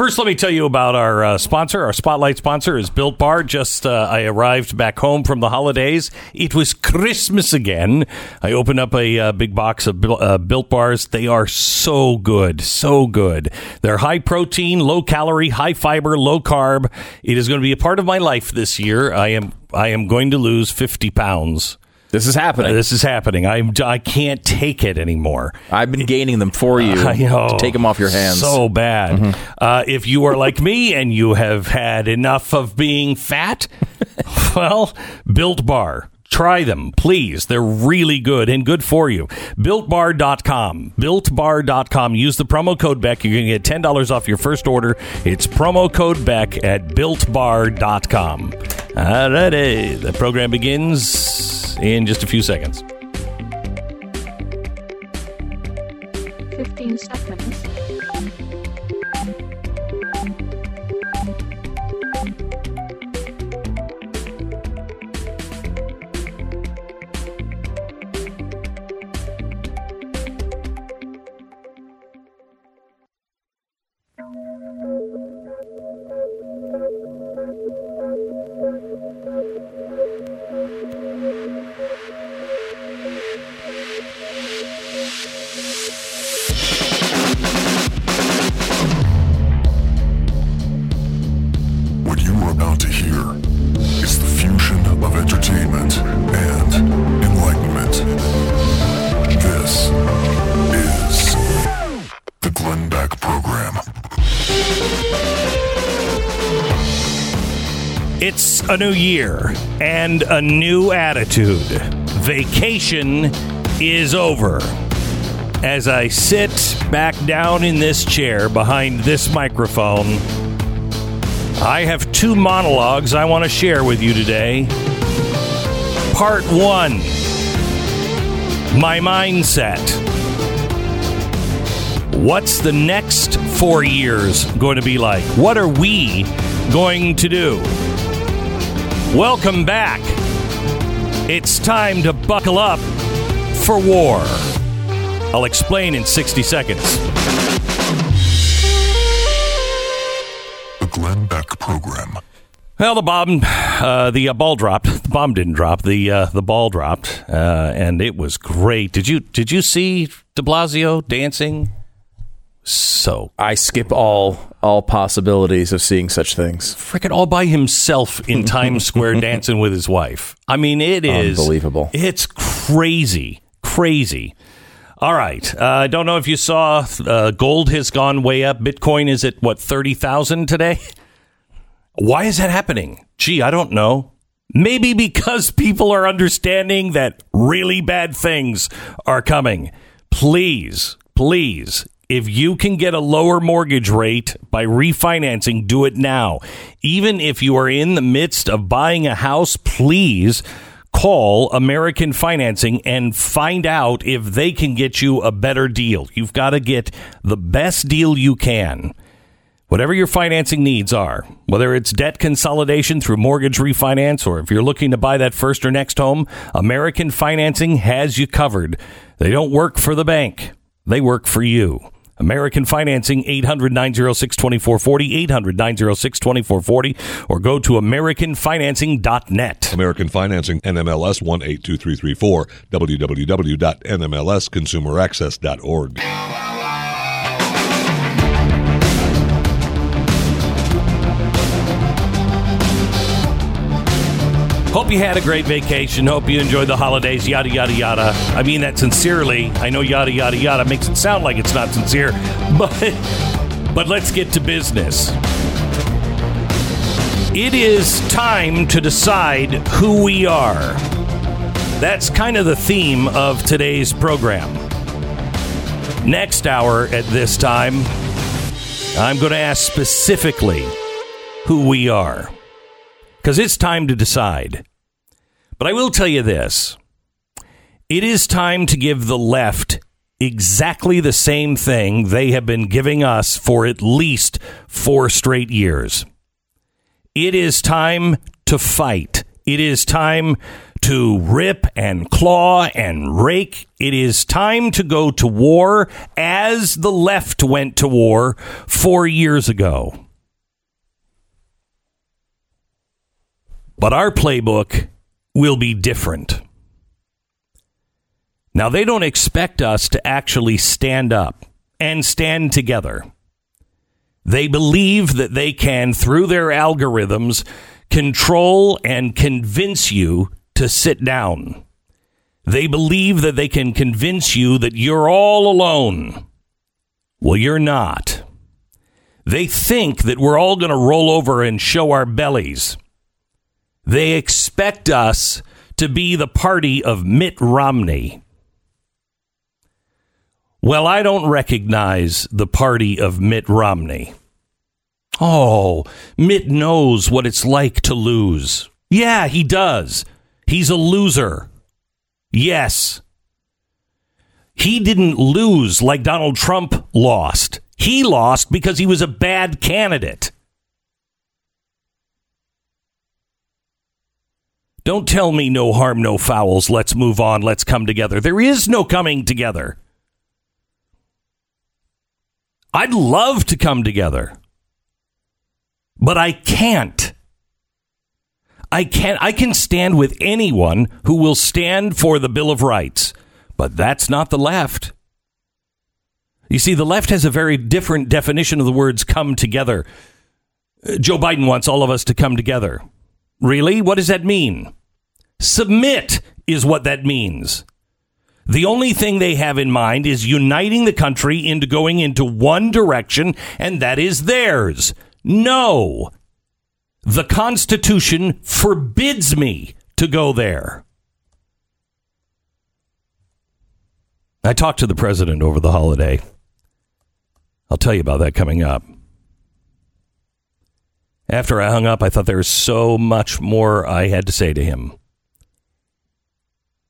First, let me tell you about our uh, sponsor. Our spotlight sponsor is Built Bar. Just uh, I arrived back home from the holidays. It was Christmas again. I opened up a uh, big box of uh, Built Bars. They are so good, so good. They're high protein, low calorie, high fiber, low carb. It is going to be a part of my life this year. I am I am going to lose fifty pounds. This is happening. This is happening. I'm I can't take it anymore. I've been gaining them for you. I know. To take them off your hands. So bad. Mm-hmm. Uh, if you are like me and you have had enough of being fat, well, Built Bar. Try them, please. They're really good and good for you. BuiltBar.com. BuiltBar.com. Use the promo code Beck. You're going to get $10 off your first order. It's promo code Beck at BuiltBar.com. Alrighty. The program begins in just a few seconds. 15 seconds. New year and a new attitude. Vacation is over. As I sit back down in this chair behind this microphone, I have two monologues I want to share with you today. Part one My mindset. What's the next four years going to be like? What are we going to do? Welcome back. It's time to buckle up for war. I'll explain in 60 seconds. The Glenn Beck Program. Well, the bomb, uh, the uh, ball dropped. The bomb didn't drop. The uh, the ball dropped, uh, and it was great. Did you did you see De Blasio dancing? So I skip all all possibilities of seeing such things. freaking all by himself in Times Square dancing with his wife. I mean, it is Unbelievable. It's crazy, crazy. All right. Uh, I don't know if you saw uh, gold has gone way up. Bitcoin is at what thirty thousand today. Why is that happening? Gee, I don't know. Maybe because people are understanding that really bad things are coming. Please, please, if you can get a lower mortgage rate by refinancing, do it now. Even if you are in the midst of buying a house, please call American Financing and find out if they can get you a better deal. You've got to get the best deal you can. Whatever your financing needs are, whether it's debt consolidation through mortgage refinance or if you're looking to buy that first or next home, American Financing has you covered. They don't work for the bank, they work for you. American Financing, 800 906 2440, 800 906 2440, or go to AmericanFinancing.net. American Financing, NMLS 182334, www.nmlsconsumeraccess.org. Hope you had a great vacation. Hope you enjoyed the holidays, yada, yada, yada. I mean that sincerely. I know yada, yada, yada makes it sound like it's not sincere, but, but let's get to business. It is time to decide who we are. That's kind of the theme of today's program. Next hour at this time, I'm going to ask specifically who we are because it's time to decide. But I will tell you this it is time to give the left exactly the same thing they have been giving us for at least four straight years. It is time to fight. It is time to rip and claw and rake. It is time to go to war as the left went to war four years ago. But our playbook will be different. Now, they don't expect us to actually stand up and stand together. They believe that they can, through their algorithms, control and convince you to sit down. They believe that they can convince you that you're all alone. Well, you're not. They think that we're all going to roll over and show our bellies. They expect us to be the party of Mitt Romney. Well, I don't recognize the party of Mitt Romney. Oh, Mitt knows what it's like to lose. Yeah, he does. He's a loser. Yes. He didn't lose like Donald Trump lost. He lost because he was a bad candidate. Don't tell me no harm, no fouls. Let's move on. Let's come together. There is no coming together. I'd love to come together, but I can't. I can I can stand with anyone who will stand for the Bill of Rights, but that's not the left. You see, the left has a very different definition of the words come together. Joe Biden wants all of us to come together. Really? What does that mean? Submit is what that means. The only thing they have in mind is uniting the country into going into one direction, and that is theirs. No. The Constitution forbids me to go there. I talked to the president over the holiday. I'll tell you about that coming up. After I hung up, I thought there was so much more I had to say to him.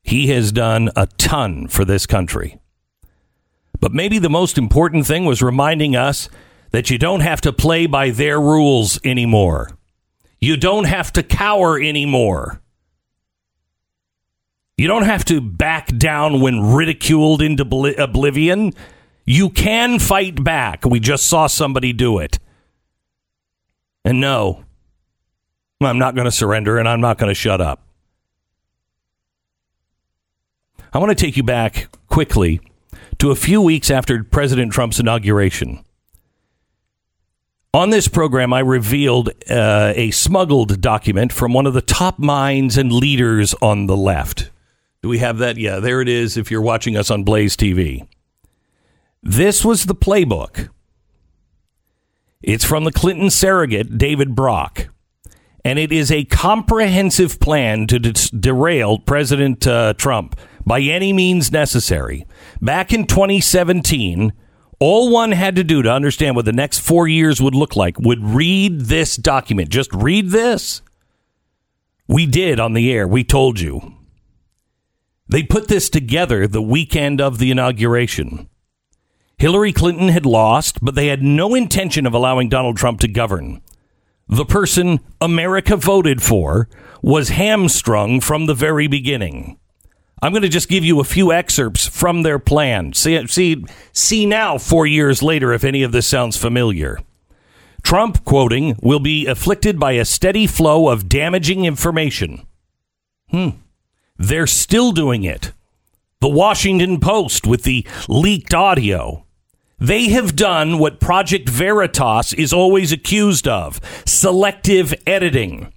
He has done a ton for this country. But maybe the most important thing was reminding us that you don't have to play by their rules anymore. You don't have to cower anymore. You don't have to back down when ridiculed into oblivion. You can fight back. We just saw somebody do it. And no, I'm not going to surrender and I'm not going to shut up. I want to take you back quickly to a few weeks after President Trump's inauguration. On this program, I revealed uh, a smuggled document from one of the top minds and leaders on the left. Do we have that? Yeah, there it is if you're watching us on Blaze TV. This was the playbook. It's from the Clinton surrogate, David Brock. And it is a comprehensive plan to de- derail President uh, Trump by any means necessary. Back in 2017, all one had to do to understand what the next four years would look like would read this document. Just read this. We did on the air. We told you. They put this together the weekend of the inauguration. Hillary Clinton had lost, but they had no intention of allowing Donald Trump to govern. The person America voted for was hamstrung from the very beginning. I'm going to just give you a few excerpts from their plan. See, see, see now, four years later, if any of this sounds familiar. Trump, quoting, will be afflicted by a steady flow of damaging information. Hmm. They're still doing it. The Washington Post with the leaked audio. They have done what Project Veritas is always accused of selective editing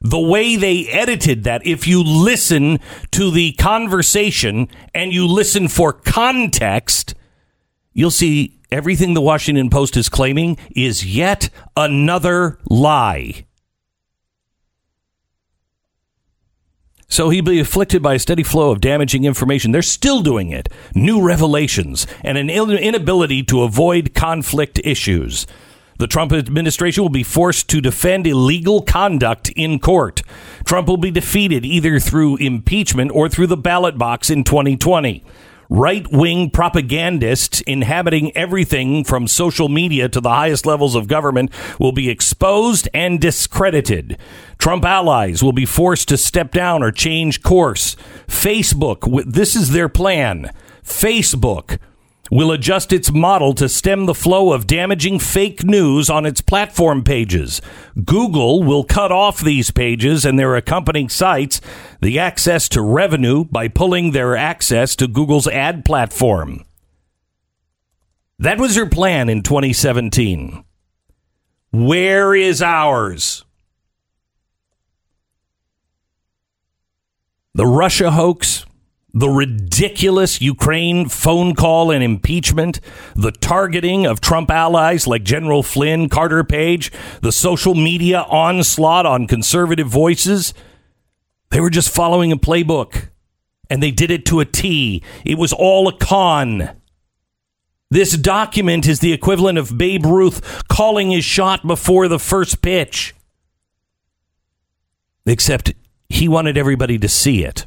the way they edited that, if you listen to the conversation and you listen for context, you'll see everything the Washington Post is claiming is yet another lie. So he'd be afflicted by a steady flow of damaging information. They're still doing it. New revelations and an inability to avoid conflict issues. The Trump administration will be forced to defend illegal conduct in court. Trump will be defeated either through impeachment or through the ballot box in 2020. right wing propagandists inhabiting everything from social media to the highest levels of government will be exposed and discredited. Trump allies will be forced to step down or change course. Facebook, this is their plan. Facebook will adjust its model to stem the flow of damaging fake news on its platform pages. Google will cut off these pages and their accompanying sites the access to revenue by pulling their access to Google's ad platform. That was your plan in 2017. Where is ours? The Russia hoax, the ridiculous Ukraine phone call and impeachment, the targeting of Trump allies like General Flynn, Carter Page, the social media onslaught on conservative voices. They were just following a playbook and they did it to a T. It was all a con. This document is the equivalent of Babe Ruth calling his shot before the first pitch. Except he wanted everybody to see it.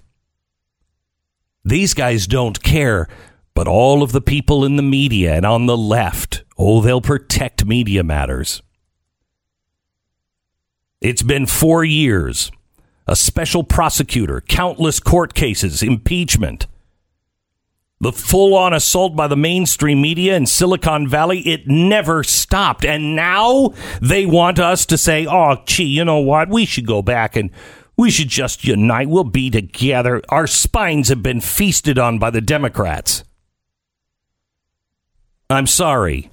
These guys don't care, but all of the people in the media and on the left, oh, they'll protect media matters. It's been four years. A special prosecutor, countless court cases, impeachment. The full on assault by the mainstream media in Silicon Valley, it never stopped. And now they want us to say, oh, gee, you know what? We should go back and we should just unite. We'll be together. Our spines have been feasted on by the Democrats. I'm sorry.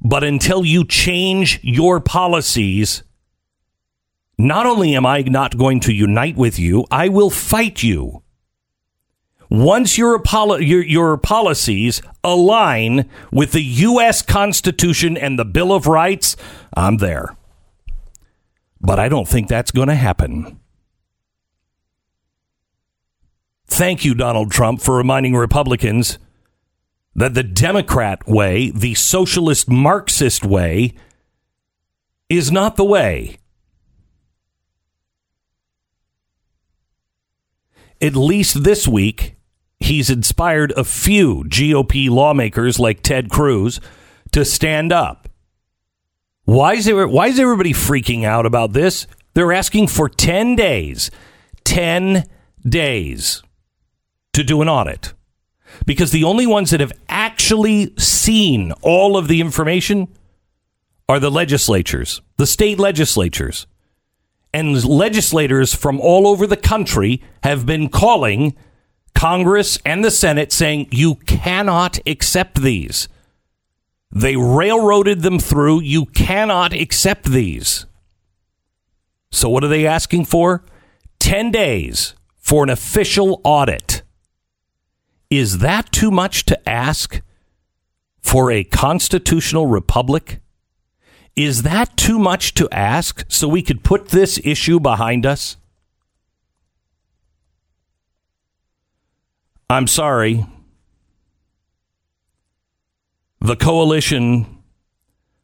But until you change your policies, not only am I not going to unite with you, I will fight you. Once your, your, your policies align with the U.S. Constitution and the Bill of Rights, I'm there. But I don't think that's going to happen. Thank you, Donald Trump, for reminding Republicans that the Democrat way, the socialist Marxist way, is not the way. At least this week, he's inspired a few GOP lawmakers like Ted Cruz to stand up why is, there, why is everybody freaking out about this? They're asking for 10 days. 10 days to do an audit. Because the only ones that have actually seen all of the information are the legislatures, the state legislatures. And legislators from all over the country have been calling Congress and the Senate saying, you cannot accept these. They railroaded them through. You cannot accept these. So, what are they asking for? 10 days for an official audit. Is that too much to ask for a constitutional republic? Is that too much to ask so we could put this issue behind us? I'm sorry the coalition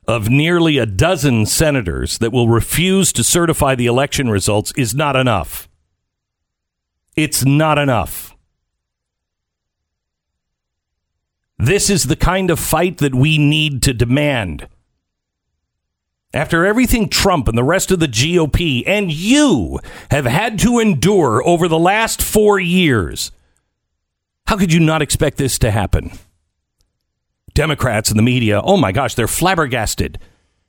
of nearly a dozen senators that will refuse to certify the election results is not enough. It's not enough. This is the kind of fight that we need to demand. After everything Trump and the rest of the GOP and you have had to endure over the last four years, how could you not expect this to happen? Democrats and the media, oh my gosh, they're flabbergasted.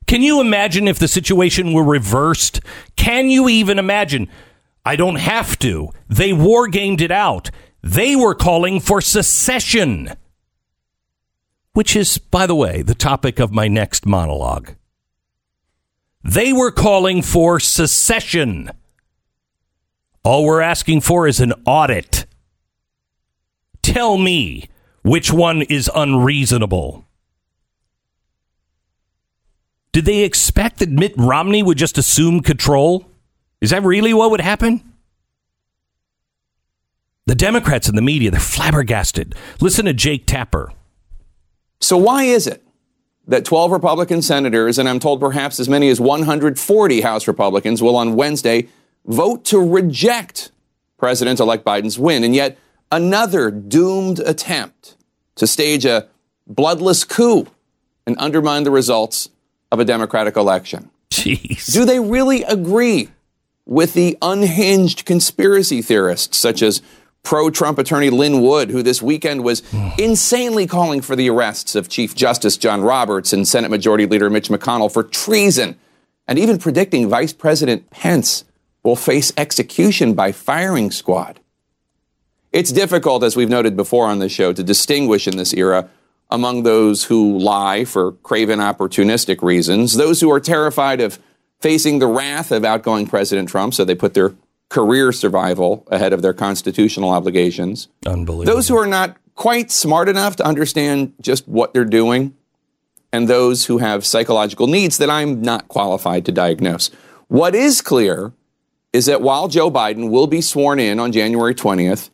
Can you imagine if the situation were reversed? Can you even imagine? I don't have to. They war gamed it out. They were calling for secession, which is, by the way, the topic of my next monologue. They were calling for secession. All we're asking for is an audit. Tell me which one is unreasonable? Did they expect that Mitt Romney would just assume control? Is that really what would happen? The Democrats and the media, they're flabbergasted. Listen to Jake Tapper. So, why is it that 12 Republican senators, and I'm told perhaps as many as 140 House Republicans, will on Wednesday vote to reject President elect Biden's win? And yet, another doomed attempt to stage a bloodless coup and undermine the results of a democratic election. Jeez. Do they really agree with the unhinged conspiracy theorists such as pro Trump attorney Lin Wood, who this weekend was insanely calling for the arrests of Chief Justice John Roberts and Senate Majority Leader Mitch McConnell for treason, and even predicting Vice President Pence will face execution by firing squad? It's difficult, as we've noted before on this show, to distinguish in this era among those who lie for craven opportunistic reasons, those who are terrified of facing the wrath of outgoing President Trump, so they put their career survival ahead of their constitutional obligations. Unbelievable. Those who are not quite smart enough to understand just what they're doing, and those who have psychological needs that I'm not qualified to diagnose. What is clear is that while Joe Biden will be sworn in on January 20th,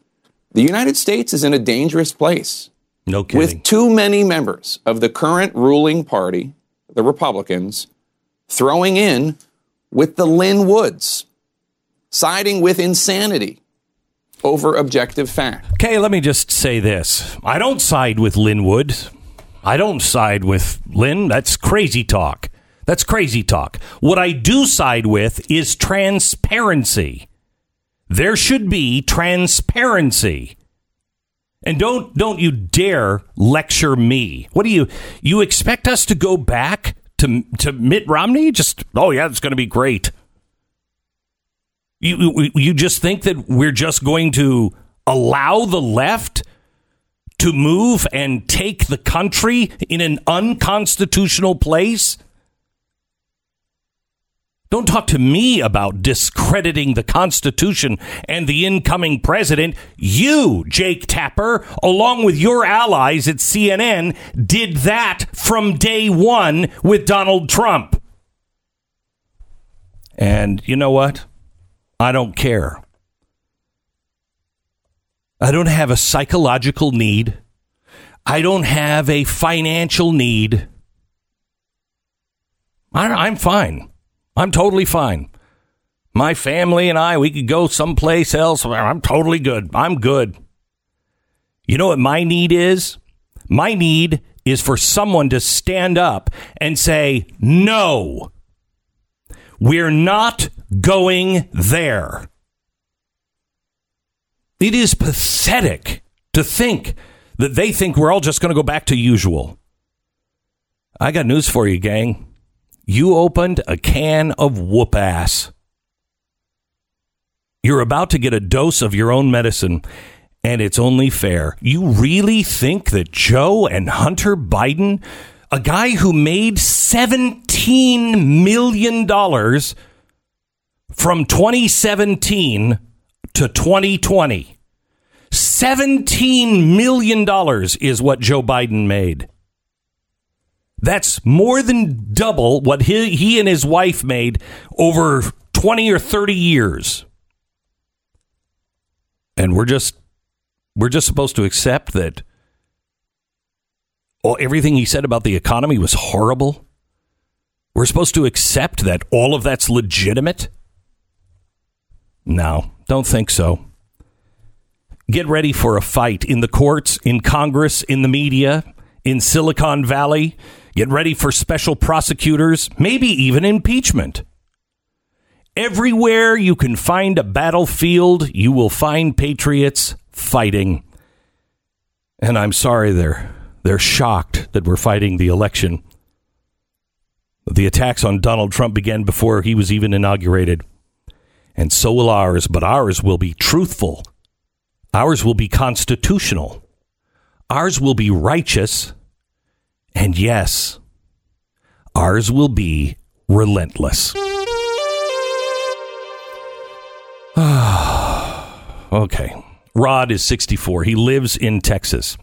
the United States is in a dangerous place no kidding. with too many members of the current ruling party, the Republicans, throwing in with the Lin Woods, siding with insanity over objective fact. Okay, let me just say this. I don't side with Lin Wood. I don't side with Lin. That's crazy talk. That's crazy talk. What I do side with is transparency. There should be transparency. And don't don't you dare lecture me. What do you you expect us to go back to to Mitt Romney? Just oh yeah, it's going to be great. You, you you just think that we're just going to allow the left to move and take the country in an unconstitutional place? Don't talk to me about discrediting the Constitution and the incoming president. You, Jake Tapper, along with your allies at CNN, did that from day one with Donald Trump. And you know what? I don't care. I don't have a psychological need. I don't have a financial need. I, I'm fine. I'm totally fine. My family and I, we could go someplace else. I'm totally good. I'm good. You know what my need is? My need is for someone to stand up and say, no, we're not going there. It is pathetic to think that they think we're all just going to go back to usual. I got news for you, gang. You opened a can of whoop ass. You're about to get a dose of your own medicine, and it's only fair. You really think that Joe and Hunter Biden, a guy who made $17 million from 2017 to 2020, $17 million is what Joe Biden made. That's more than double what he, he and his wife made over 20 or 30 years. And we're just we're just supposed to accept that well, everything he said about the economy was horrible. We're supposed to accept that all of that's legitimate? No, don't think so. Get ready for a fight in the courts, in Congress, in the media, in Silicon Valley. Get ready for special prosecutors, maybe even impeachment. Everywhere you can find a battlefield, you will find patriots fighting. And I'm sorry they're they're shocked that we're fighting the election. The attacks on Donald Trump began before he was even inaugurated. And so will ours, but ours will be truthful. Ours will be constitutional. Ours will be righteous. And yes, ours will be relentless. okay. Rod is 64. He lives in Texas.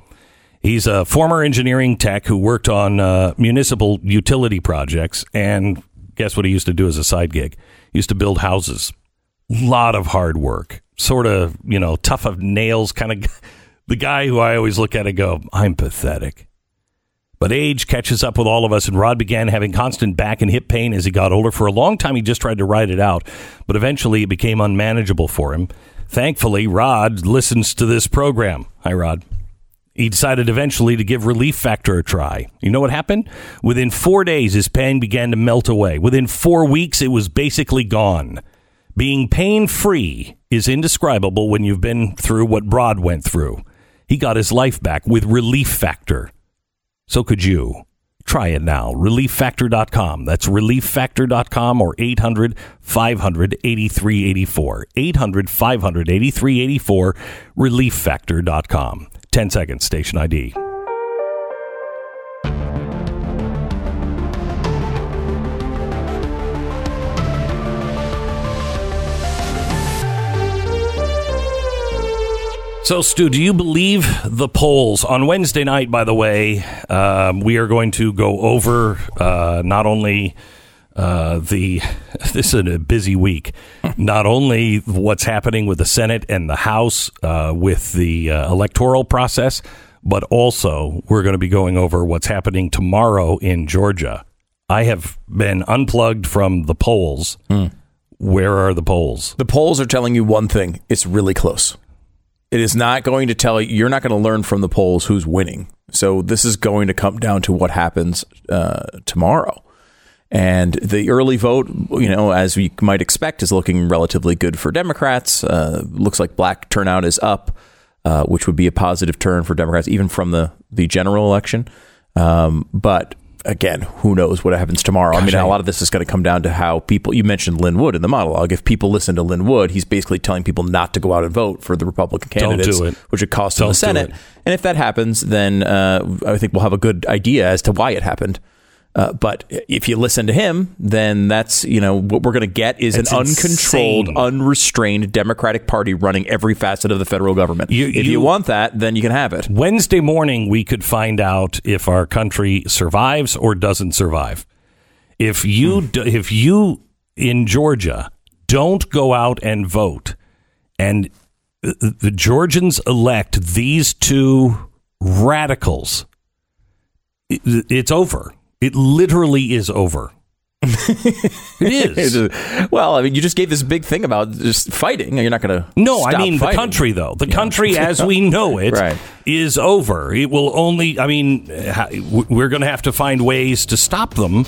He's a former engineering tech who worked on uh, municipal utility projects. And guess what he used to do as a side gig? He used to build houses. Lot of hard work. Sort of, you know, tough of nails kind of the guy who I always look at and go, I'm pathetic. But age catches up with all of us, and Rod began having constant back and hip pain as he got older. For a long time, he just tried to ride it out, but eventually it became unmanageable for him. Thankfully, Rod listens to this program. Hi, Rod. He decided eventually to give Relief Factor a try. You know what happened? Within four days, his pain began to melt away. Within four weeks, it was basically gone. Being pain free is indescribable when you've been through what Rod went through. He got his life back with Relief Factor. So could you. Try it now. ReliefFactor.com. That's ReliefFactor.com or 800 500 8384. 800 500 8384. ReliefFactor.com. 10 seconds, station ID. So, Stu, do you believe the polls on Wednesday night? By the way, um, we are going to go over uh, not only uh, the this is a busy week, not only what's happening with the Senate and the House uh, with the uh, electoral process, but also we're going to be going over what's happening tomorrow in Georgia. I have been unplugged from the polls. Where are the polls? The polls are telling you one thing: it's really close. It is not going to tell you. You're not going to learn from the polls who's winning. So this is going to come down to what happens uh, tomorrow. And the early vote, you know, as we might expect, is looking relatively good for Democrats. Uh, looks like black turnout is up, uh, which would be a positive turn for Democrats, even from the the general election. Um, but again, who knows what happens tomorrow? I mean, a lot of this is going to come down to how people. You mentioned Lin Wood in the monologue. If people listen to Lin Wood, he's basically telling people not to go out and vote for the Republican candidates, do it. which would cost him Don't the Senate. And if that happens, then uh, I think we'll have a good idea as to why it happened. Uh, but if you listen to him, then that's you know what we're going to get is It's an uncontrolled, insane. unrestrained Democratic Party running every facet of the federal government. You- if you- you want that, then you can have it. Wednesday morning, we could find out if our country survives or doesn't survive. If you do, if you in Georgia don't go out and vote, and the the Georgians elect these two radicals, it's over. It literally is over. it is. well, I mean, you just gave this big thing about just fighting. You're not going to. No, I mean the country though. The country as we know it is Right. over. It will only I mean we're going to have to find ways to stop them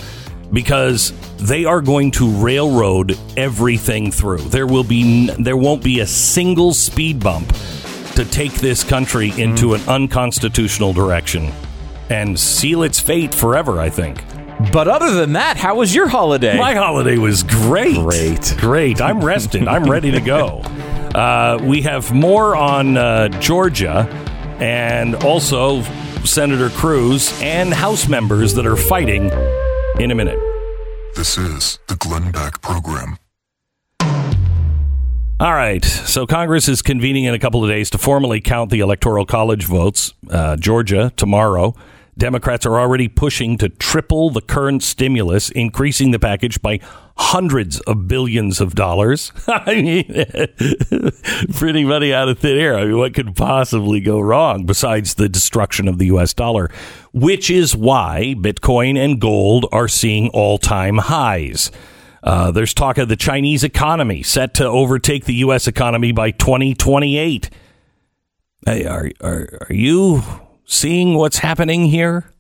because they are going to railroad everything through. There will be there won't be a single speed bump to take this country into mm. an unconstitutional direction and seal its fate forever, I think. But other than that, how was your holiday? My holiday was great. Great. Great. I'm rested. I'm ready to go. Uh, we have more on uh, Georgia and also Senator Cruz and House members that are fighting in a minute. This is the Glenn Beck Program. All right. So Congress is convening in a couple of days to formally count the Electoral College votes. Uh, Georgia tomorrow. Democrats are already pushing to triple the current stimulus, increasing the package by hundreds of billions of dollars. I mean, pretty money out of thin air. I mean, what could possibly go wrong besides the destruction of the U.S. dollar? Which is why Bitcoin and gold are seeing all time highs. Uh, there's talk of the Chinese economy set to overtake the U.S. economy by 2028. Hey, are, are, are you seeing what's happening here?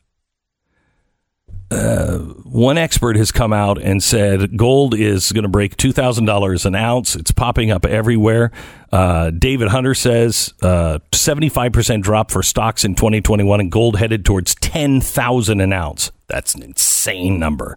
Uh, one expert has come out and said gold is going to break $2,000 an ounce. It's popping up everywhere. Uh, David Hunter says uh, 75% drop for stocks in 2021 and gold headed towards 10,000 an ounce. That's an insane number.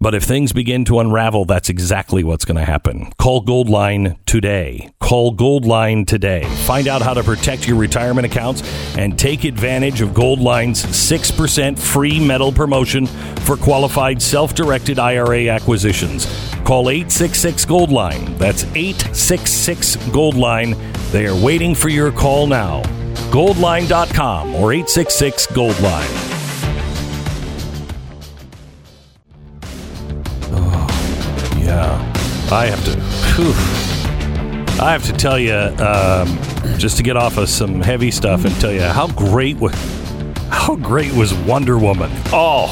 But if things begin to unravel, that's exactly what's going to happen. Call Goldline today. Call Goldline today. Find out how to protect your retirement accounts and take advantage of Goldline's 6% free metal promotion for qualified self directed IRA acquisitions. Call 866 Goldline. That's 866 Goldline. They are waiting for your call now. Goldline.com or 866 Goldline. Yeah, I have to. Whew. I have to tell you, um, just to get off of some heavy stuff and tell you how great was how great was Wonder Woman. Oh,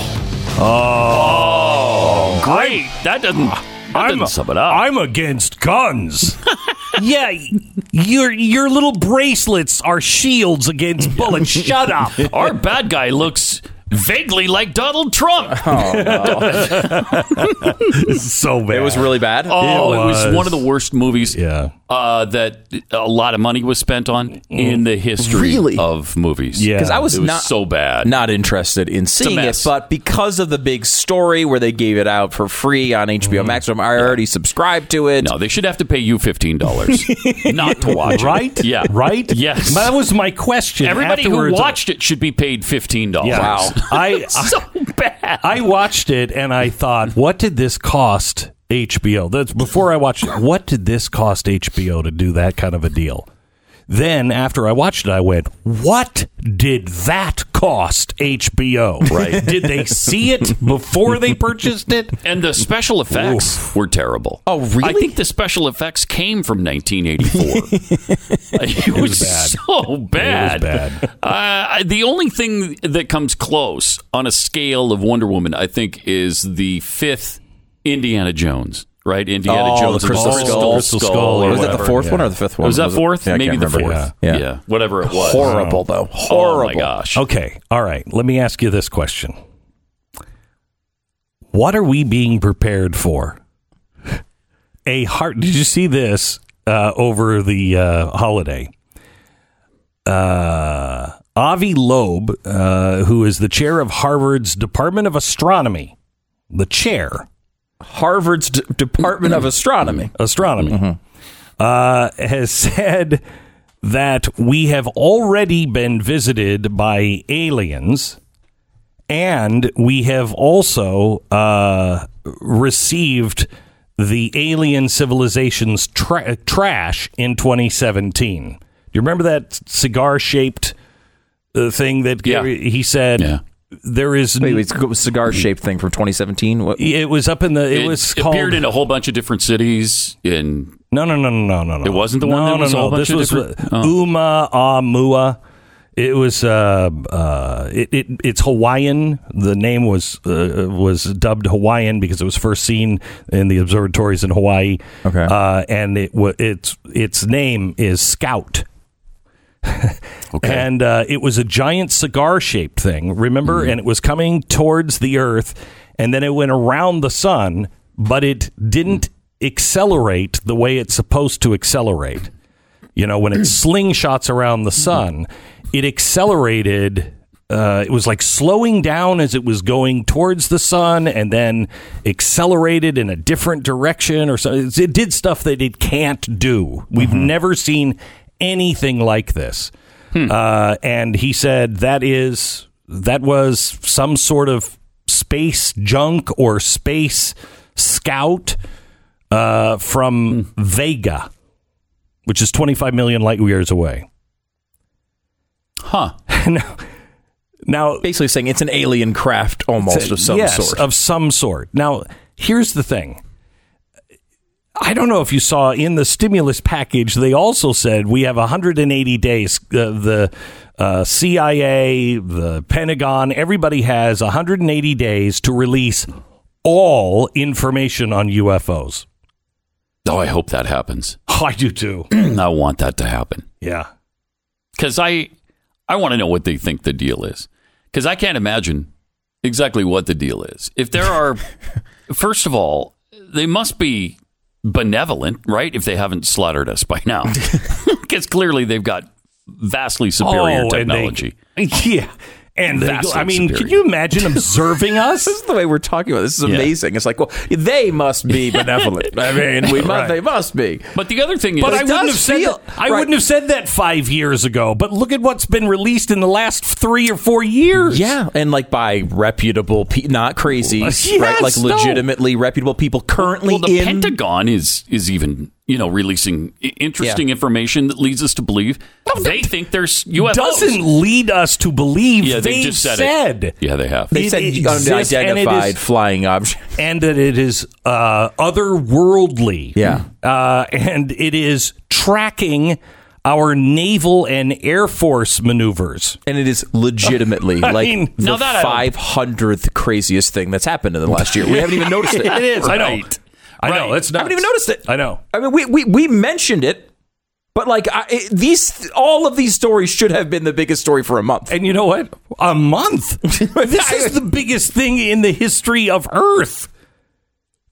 oh, great! That doesn't. That I'm doesn't sum it up. I'm against guns. yeah, your your little bracelets are shields against bullets. Shut up. Our bad guy looks vaguely like Donald Trump. Oh, so bad. It was really bad. Oh, it was. was. one of the worst movies Yeah. Uh, that a lot of money was spent on in the history Really? of movies. Yeah. Because I was, it was not so bad. not interested in seeing it, mess. but because of the big story where they gave it out for free on HBO Max, I already subscribed to it. no, they should have to pay you fifteen dollars not to watch it. Right? Yeah. Right? Yes. That was my question. Everybody who afterwards. watched it should be paid fifteen dollars. Yeah. Wow. I, I so bad. I watched it and I thought, what did this cost HBO? That's before I watched it. What did this cost HBO to do that kind of a deal? Then after I watched it, I went, "What did that cost HBO? Right? did they see it before they purchased it? And the special effects were terrible. Oh, really? I think the special effects came from 1984. it, was bad. so bad. bad. Uh, the only thing that comes close on a scale of Wonder Woman, I think, is the fifth Indiana Jones. Right, Indiana Oh, Jones, the Crystal and Skull. the Crystal Skull or was that the fourth yeah. one or the fifth one? Was that fourth? Yeah, Maybe the remember. fourth. Yeah. yeah, whatever it was. Horrible though. Horrible. Oh my gosh. Okay. All right. Let me ask you this question. What are we being prepared for? A heart. Did you see this uh, over the uh, holiday? Uh, Avi Loeb, uh, who is the chair of Harvard's Department of Astronomy, the chair, Harvard's D- Department of Astronomy. astronomy, uh, has said that we have already been visited by aliens, and we have also uh, received the alien civilization's tra- trash in 2017. Do you remember that cigar shaped uh, thing that Yeah. he said? Yeah. There is. Wait, wait, it's a cigar shaped thing from 2017. What? it was up in the. It, It, was called. appeared in a whole bunch of different cities. In No, no, no, no, no, no, no. It wasn't the one No, that no, was a no. bunch This of was different- uh, oh. Oumuamua. It was uh, uh, it, it it's Hawaiian. The name was uh, was dubbed Hawaiian because it was first seen in the observatories in Hawaii. Okay. uh, and it wa its its name is Scout. okay, And uh, it was a giant cigar shaped thing, remember? And it was coming towards the Earth, and then it went around the sun, but it didn't accelerate the way it's supposed to accelerate. You know, when it slingshots around the sun, it accelerated. Uh, it was like slowing down as it was going towards the sun and then accelerated in a different direction or so. It did stuff that it can't do. We've never seen anything like this. Uh, and he said that is that was some sort of space junk or space scout uh, from Vega, which is 25 million light years away. huh? now, now Basically saying it's an alien craft almost of some yes, sort. Of some sort. Now, here's the thing. I don't know if you saw in the stimulus package, they also said we have 180 days. Uh, the uh, CIA, the Pentagon, everybody has 180 days to release all information on UFOs. Oh, I hope that happens. I do too. I want that to happen Yeah. because I I want to know what they think the deal is because I can't imagine exactly what the deal is. If there are, first of all, they must be benevolent, right? If they haven't slaughtered us by now, because clearly they've got vastly superior Oh, and they- technology. yeah. And Vastly I mean, superior. can you imagine observing us? this is the way we're talking about. This is Yeah. amazing. It's like, well, they must be benevolent. I mean, we must. Right. They must be. But the other thing is, But I wouldn't have said that, I right. wouldn't have said that five years ago. But look at what's been released in the last three or four years. Yeah, and like by reputable, pe- not crazy, Yes, right? Like no. legitimately reputable people currently well, the in. Pentagon is is even you know releasing interesting Yeah. information that leads us to believe they think there's UFOs. doesn't lead us to believe yeah, they they just said, said it. Yeah, they have. they it said exists unidentified is- flying object. and that it is uh, otherworldly. Yeah. uh, and it is tracking our naval and air force maneuvers. And it is legitimately I like mean- the Now that I don't- five hundredth craziest thing that's happened in the last year. We haven't even noticed it. It is. I know. Right. I know. Right. It's not. I haven't even noticed it. I know. I mean, we, we, we mentioned it But like I, it- these, all of these stories should have been the biggest story for a month. And you know what? A month. this is the biggest thing in the history of Earth.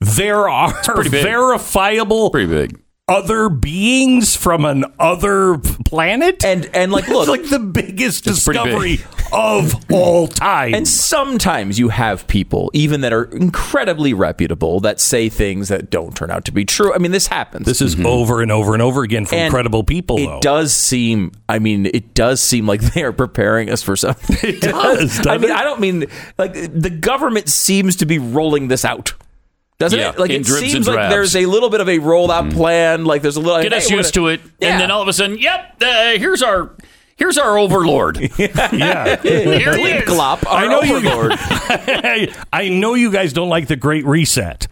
There are verifiable Pretty big. Other beings from an other planet. And and like it's look, like the biggest It's pretty discovery of all time. And sometimes you have people, even that are incredibly reputable, that say things that don't turn out to be true. I mean, this happens. this is mm-hmm. over and over and over again from And credible people. It though. does seem. I mean, it does seem like they are preparing us for something. It does, I mean, it? I don't mean like the government seems to be rolling this out. Doesn't Yeah, it? Like in it seems like drabs. there's a little bit of a rollout plan. Like there's a little Get hey, us we're used gonna- to it, Yeah. and then all of a sudden, yep, uh, here's our here's our overlord. yeah. Here he is. glop, our I know you- I know you guys don't like the Great Reset,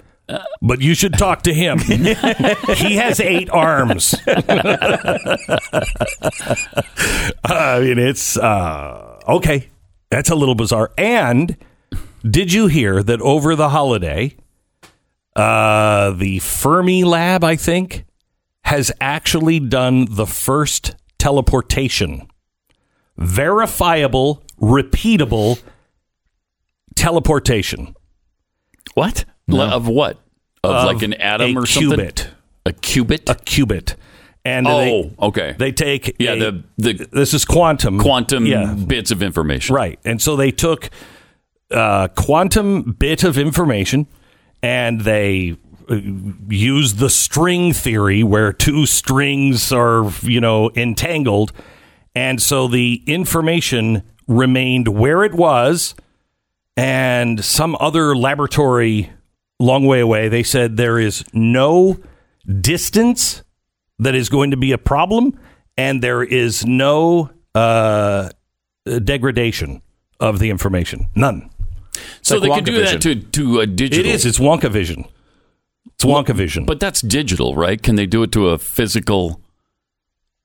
but you should talk to him. he has eight arms. I mean, it's uh, okay. That's a little bizarre. And did you hear that over the holiday, uh, the Fermilab, I think, has actually done the first teleportation, verifiable, repeatable teleportation. What of what? Of, like an atom or something? A qubit. A qubit. A qubit. And oh, they, okay. they take yeah, a- the the this is quantum quantum yeah bits of information. right and so they took a quantum bit of information and they uh, used the string theory where two strings are you know entangled. And so the information remained where it was and some other laboratory long way away they said there is no distance that is going to be a problem and there is no uh, degradation of the information. None So like they could do Wonka that to to a digital. it is it's wonka vision it's wonka vision but that's digital, right? Can they do it to a physical?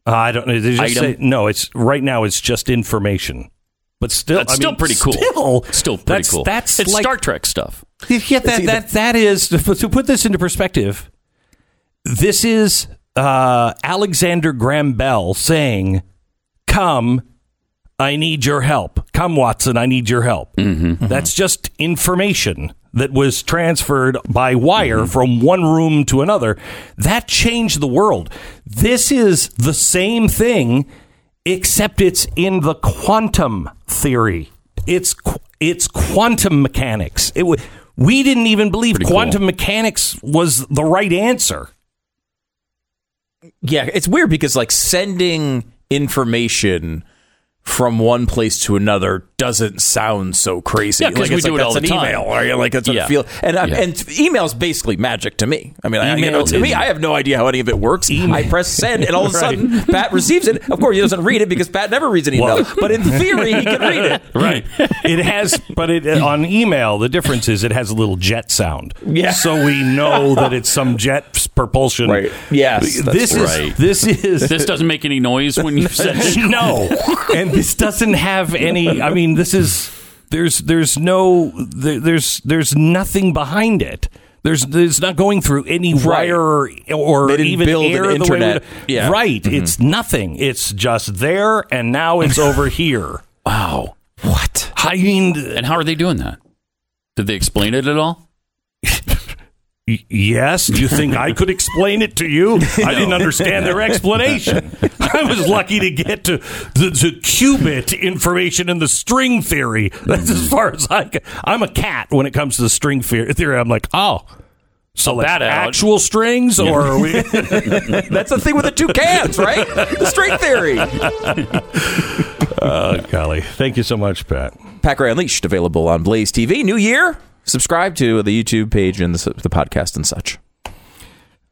Uh, i don't know they just Item? say no it's right now it's just information but still That's I still pretty pretty cool. still, Still pretty that's, cool. that's it's like Star Trek stuff. Yeah, that, that, that is, to put this into perspective, this is uh, Alexander Graham Bell saying, Come, I need your help. Come, Watson, I need your help. Mm-hmm. Mm-hmm. That's just information that was transferred by wire mm-hmm. from one room to another. That changed the world. This is the same thing, except it's in the quantum theory. It's qu- it's quantum mechanics. It w- we didn't even believe Pretty quantum cool. mechanics was the right answer. Yeah, it's weird because like sending information from one place to another doesn't sound so crazy. Yeah, 'cause like, we it's do like, it all the an time. email, or you're like it's Yeah. a feel. And I'm, Yeah. and email's basically magic to me. I mean, I, you know, Email to me, I have no idea how any of it works. Email. I press send, and all of a Right. sudden, Pat receives it. Of course, he doesn't read it because Pat never reads an email. Well- but in theory, he can read it. Right. it has, but it uh, on email. The difference is it has a little jet sound. Yeah. So we know that it's some jet propulsion. Right. Yes, This is right. this is This doesn't make any noise when you send it. no, and this doesn't have any. I mean, this is there's there's no there, there's there's nothing behind it. There's there's not going through any Right. wire or, or even build an air the way we internet. do- Yeah. Right. Mm-hmm. It's nothing. It's just there, and now it's over here. Wow. What? I mean, And how are they doing that? Did they explain it at all? Yes. Do you think I could explain it to you? I didn't understand their explanation. I was lucky to get to the to qubit information and the string theory. That's as mm-hmm. far as I can. I'm a cat when it comes to the string theory. I'm like, oh. So like that out. actual strings, or are we? That's the thing with the two cans, right? The string theory. oh, golly! Thank you so much, Pat. Gray Unleashed, available on Blaze TV. New year. Subscribe to the YouTube page and the, the podcast and such.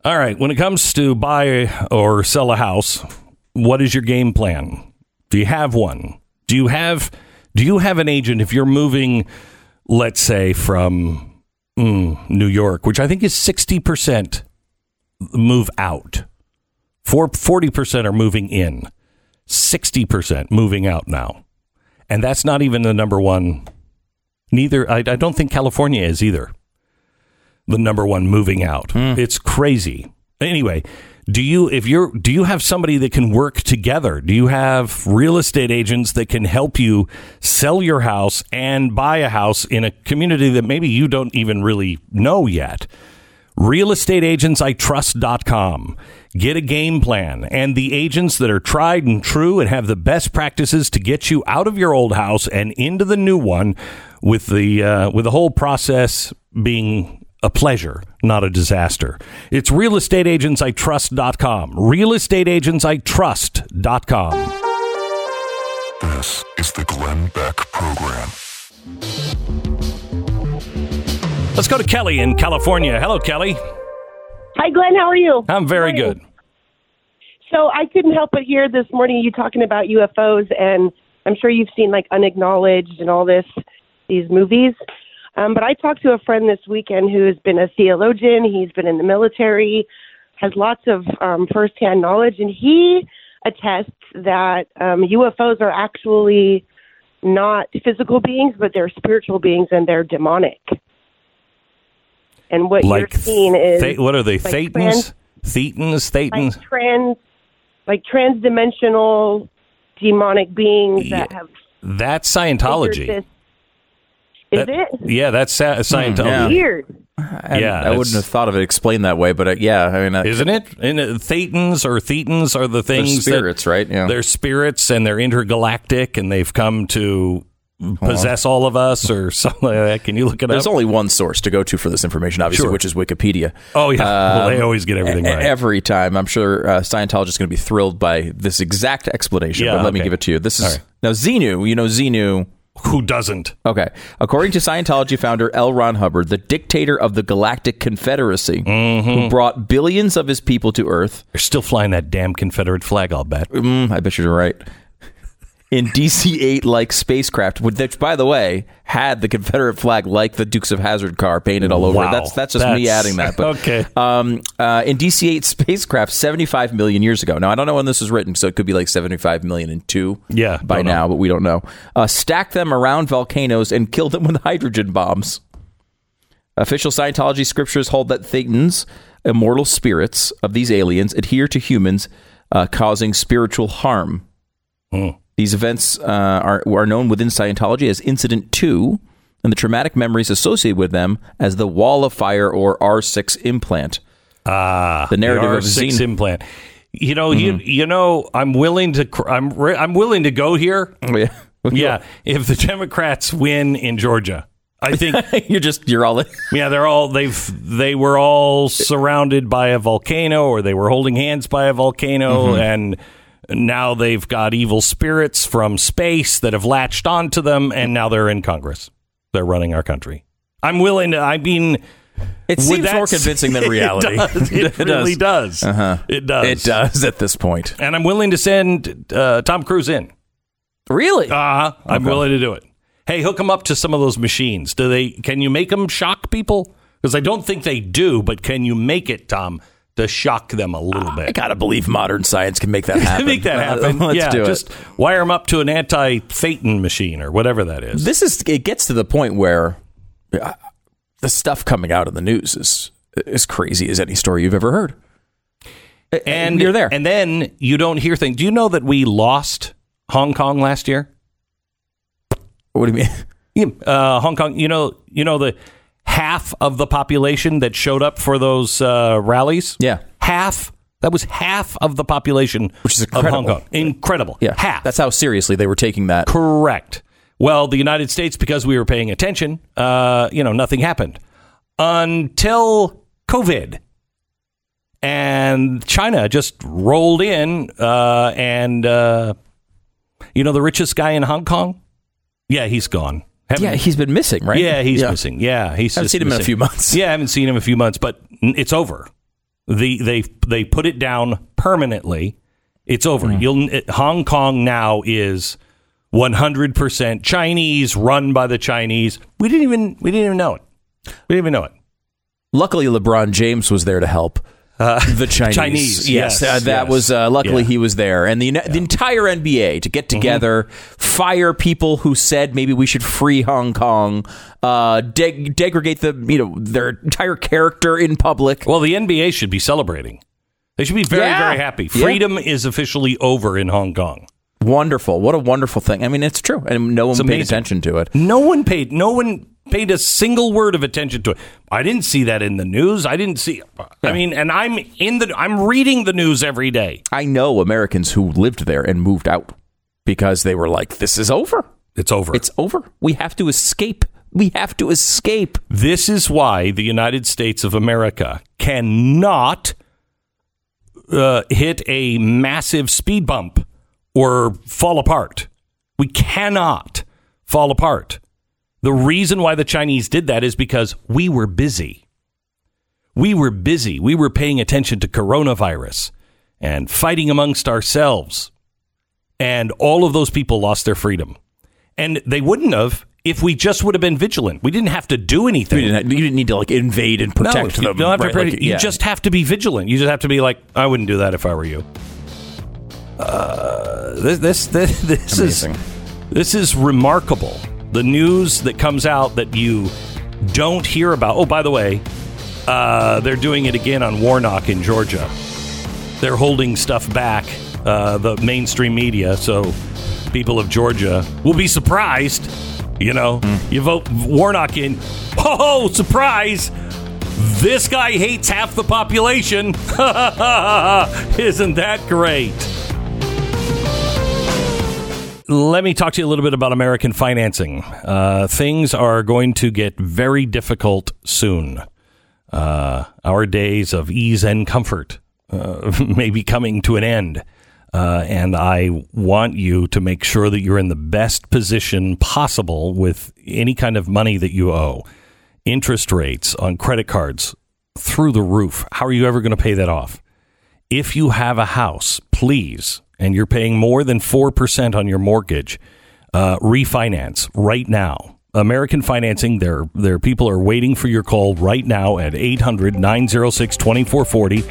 All right. When it comes to buy or sell a house, what is your game plan? Do you have one? Do you have do you have an agent if you're moving, let's say from mm, New York, which I think is sixty percent move out, for forty percent are moving in, sixty percent moving out now, and that's not even the number one. Neither I, I don't think California is either the number one moving out. Hmm. It's crazy. Anyway, Do you if you're do you have somebody that can work together? Do you have real estate agents that can help you sell your house and buy a house in a community that maybe you don't even really know yet? realestateagentsitrust.com. Get a game plan and the agents that are tried and true and have the best practices to get you out of your old house and into the new one with the uh, with the whole process being a pleasure, not a disaster. It's realestateagentsitrust.com. realestateagentsitrust.com. This is the Glenn Beck Program. Let's go to Kelly in California. Hello Kelly. Hi, Glenn. How are you? I'm very good. So I couldn't help but hear this morning you talking about UFOs, and I'm sure you've seen like Unacknowledged and all this, these movies. Um, but I talked to a friend this weekend who has been a theologian. He's been in the military, has lots of um, firsthand knowledge, and he attests that um, UFOs are actually not physical beings, but they're spiritual beings and they're demonic. And what Like you're seeing is Tha- what are they? like Thetans? Thetans? Thetans? like trans like transdimensional demonic beings that Yeah. have That's Scientology. This. Is That- it Yeah, that's Sa- Scientology. yeah. weird? I, Yeah, I wouldn't have thought of it explained that way, but uh, yeah, I mean, uh, Isn't it? And uh, Thetans or Thetans are the they're things spirits, that right? Yeah. they're spirits and they're intergalactic and they've come to possess all of us or something like that. Can you look it There's up? There's only one source to go to for this information, obviously, Sure. which is Wikipedia. oh yeah, well, they Um, always get everything right. Every time. I'm sure uh, Scientologists is going to be thrilled by this exact explanation, Yeah, but let me give it to you. This is All right. now Xenu. You know Xenu. Who doesn't? Okay. According to Scientology founder L. Ron Hubbard, the dictator of the Galactic Confederacy, Mm-hmm. who brought billions of his people to Earth, They're still flying that damn Confederate flag. I'll bet. Mm, I bet you're right. In DC 8 like spacecraft, which, by the way, had the Confederate flag like the Dukes of Hazzard car painted all over Wow. it. That's, that's just me adding that. But, okay. Um, uh, in DC 8 spacecraft 75 million years ago. Now, I don't know when this was written, so it could be like 75 million and two Yeah, by don't know. now, but we don't know. Uh, stacked them around volcanoes and kill them with hydrogen bombs. Official Scientology scriptures hold that Thetans, immortal spirits of these aliens, adhere to humans, uh, causing spiritual harm. Hmm. These events uh, are, are known within Scientology as Incident 2, and the traumatic memories associated with them as the Wall of Fire or R6 implant. Ah, The narrative of R6 Xen- implant. You know, you you know, I'm willing to. cr- I'm re- I'm willing to go here. Oh, yeah. Yeah, if the Democrats win in Georgia, I think you're just, you're all in. Yeah, they're all they've they were all surrounded by a volcano or they were holding hands by a volcano Mm-hmm. and now they've got evil spirits from space that have latched onto them and now they're in Congress. They're running our country. I'm willing to I mean It seems more convincing than reality. It, does. It really does. Uh-huh. It does. It does at this point. And I'm willing to send uh, Tom Cruise in. Really? Uh, I'm willing to do it. Hey, hook them up to some of those machines. Do they? Can you make them shock people? Because I don't think they do. But can you make it, Tom, to shock them a little bit. I gotta believe modern science can make that happen. make that happen. Let's yeah, do it. just wire them up to an anti-Thetan machine or whatever that is. This is it gets to the point where uh, the stuff coming out in the news is as crazy as any story you've ever heard. and you're there. And then you don't hear things. Do you know that we lost Hong Kong last year? what do you mean? Uh, Hong Kong. You know. You know the half of the population that showed up for those uh, rallies. Yeah. half. That was half of the population, Which is of Hong incredible. Kong. Incredible. Yeah, half. That's how seriously they were taking that. correct. Well, the United States, because we were paying attention, uh, you know, nothing happened until COVID, and China just rolled in, uh, and uh, you know, the richest guy in Hong Kong. Yeah, he's gone. Haven't- Yeah, he's been missing, right? yeah, he's missing. Yeah, he's I haven't seen him in a few months. Yeah, I haven't seen him in a few months, but it's over. The they they put it down permanently. It's over. Hmm. You'll it, Hong Kong now is 100% Chinese, run by the Chinese. We didn't even we didn't even know it. We didn't even know it. Luckily, LeBron James was there to help. The Chinese, Uh, Chinese, yes, yes, uh, that yes. was uh, luckily Yeah. he was there, and the the entire NBA to get together, fire people who said maybe we should free Hong Kong, uh, deg- degradate the you know their entire character in public. Well, the NBA should be celebrating They should be very, Yeah. very happy. Yeah. Freedom is officially over in Hong Kong. Wonderful. What a wonderful thing. I mean, it's true. And no one It's paid amazing. attention to it. No one paid. No one paid a single word of attention to it. I didn't see that in the news. I didn't see. I mean, and I'm in the. I'm reading the news every day. I know Americans who lived there and moved out because they were like, this is over. It's over. It's over. We have to escape. We have to escape. This is why the United States of America cannot uh, hit a massive speed bump or fall apart. We cannot fall apart. The reason why the Chinese did that is because we were busy. We were busy. We were paying attention to coronavirus and fighting amongst ourselves. And all of those people lost their freedom. And they wouldn't have if we just would have been vigilant. We didn't have to do anything. You didn't, you didn't need to like invade and protect you them. don't have to right? protect- Like, you yeah. just have to be vigilant. You just have to be like, I wouldn't do that if I were you. Uh, this this this, this is this is remarkable. The news that comes out that you don't hear about. Oh, by the way, uh, they're doing it again on Warnock in Georgia. They're holding stuff back, uh, the mainstream media, so people of Georgia will be surprised. You know, you vote Warnock in. Oh, surprise! This guy hates half the population. Isn't that great? Let me talk to you a little bit about American financing. Uh, things are going to get very difficult soon. Uh, our days of ease and comfort uh, may be coming to an end. Uh, and I want you to make sure that you're in the best position possible with any kind of money that you owe. Interest rates on credit cards through the roof. How are you ever going to pay that off? If you have a house, please, and you're paying more than 4% on your mortgage, uh, refinance right now. American Financing, their, their people are waiting for your call right now at 800 906 2440.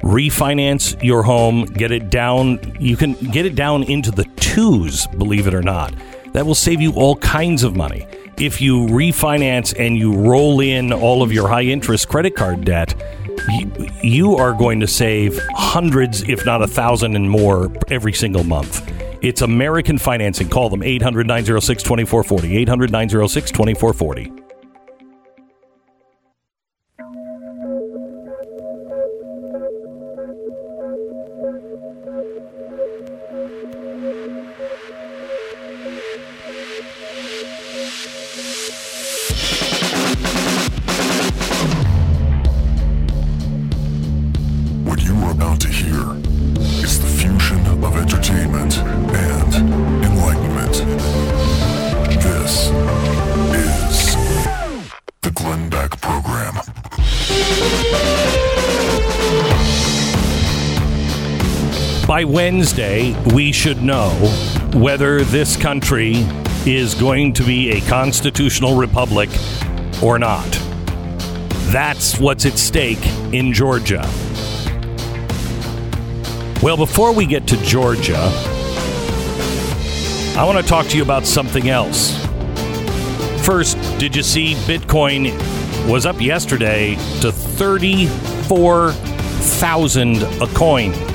Refinance your home, get it down. You can get it down into the twos, believe it or not. That will save you all kinds of money. If you refinance and you roll in all of your high interest credit card debt, you, are going to save hundreds, if not a thousand and more every single month. It's American Financing. Call them 800 906 2440. 800 906 2440. Wednesday, we should know whether this country is going to be a constitutional republic or not. That's what's at stake in Georgia. Well, before we get to Georgia, I want to talk to you about something else. First, did you see Bitcoin was up yesterday to 34,000 a coin?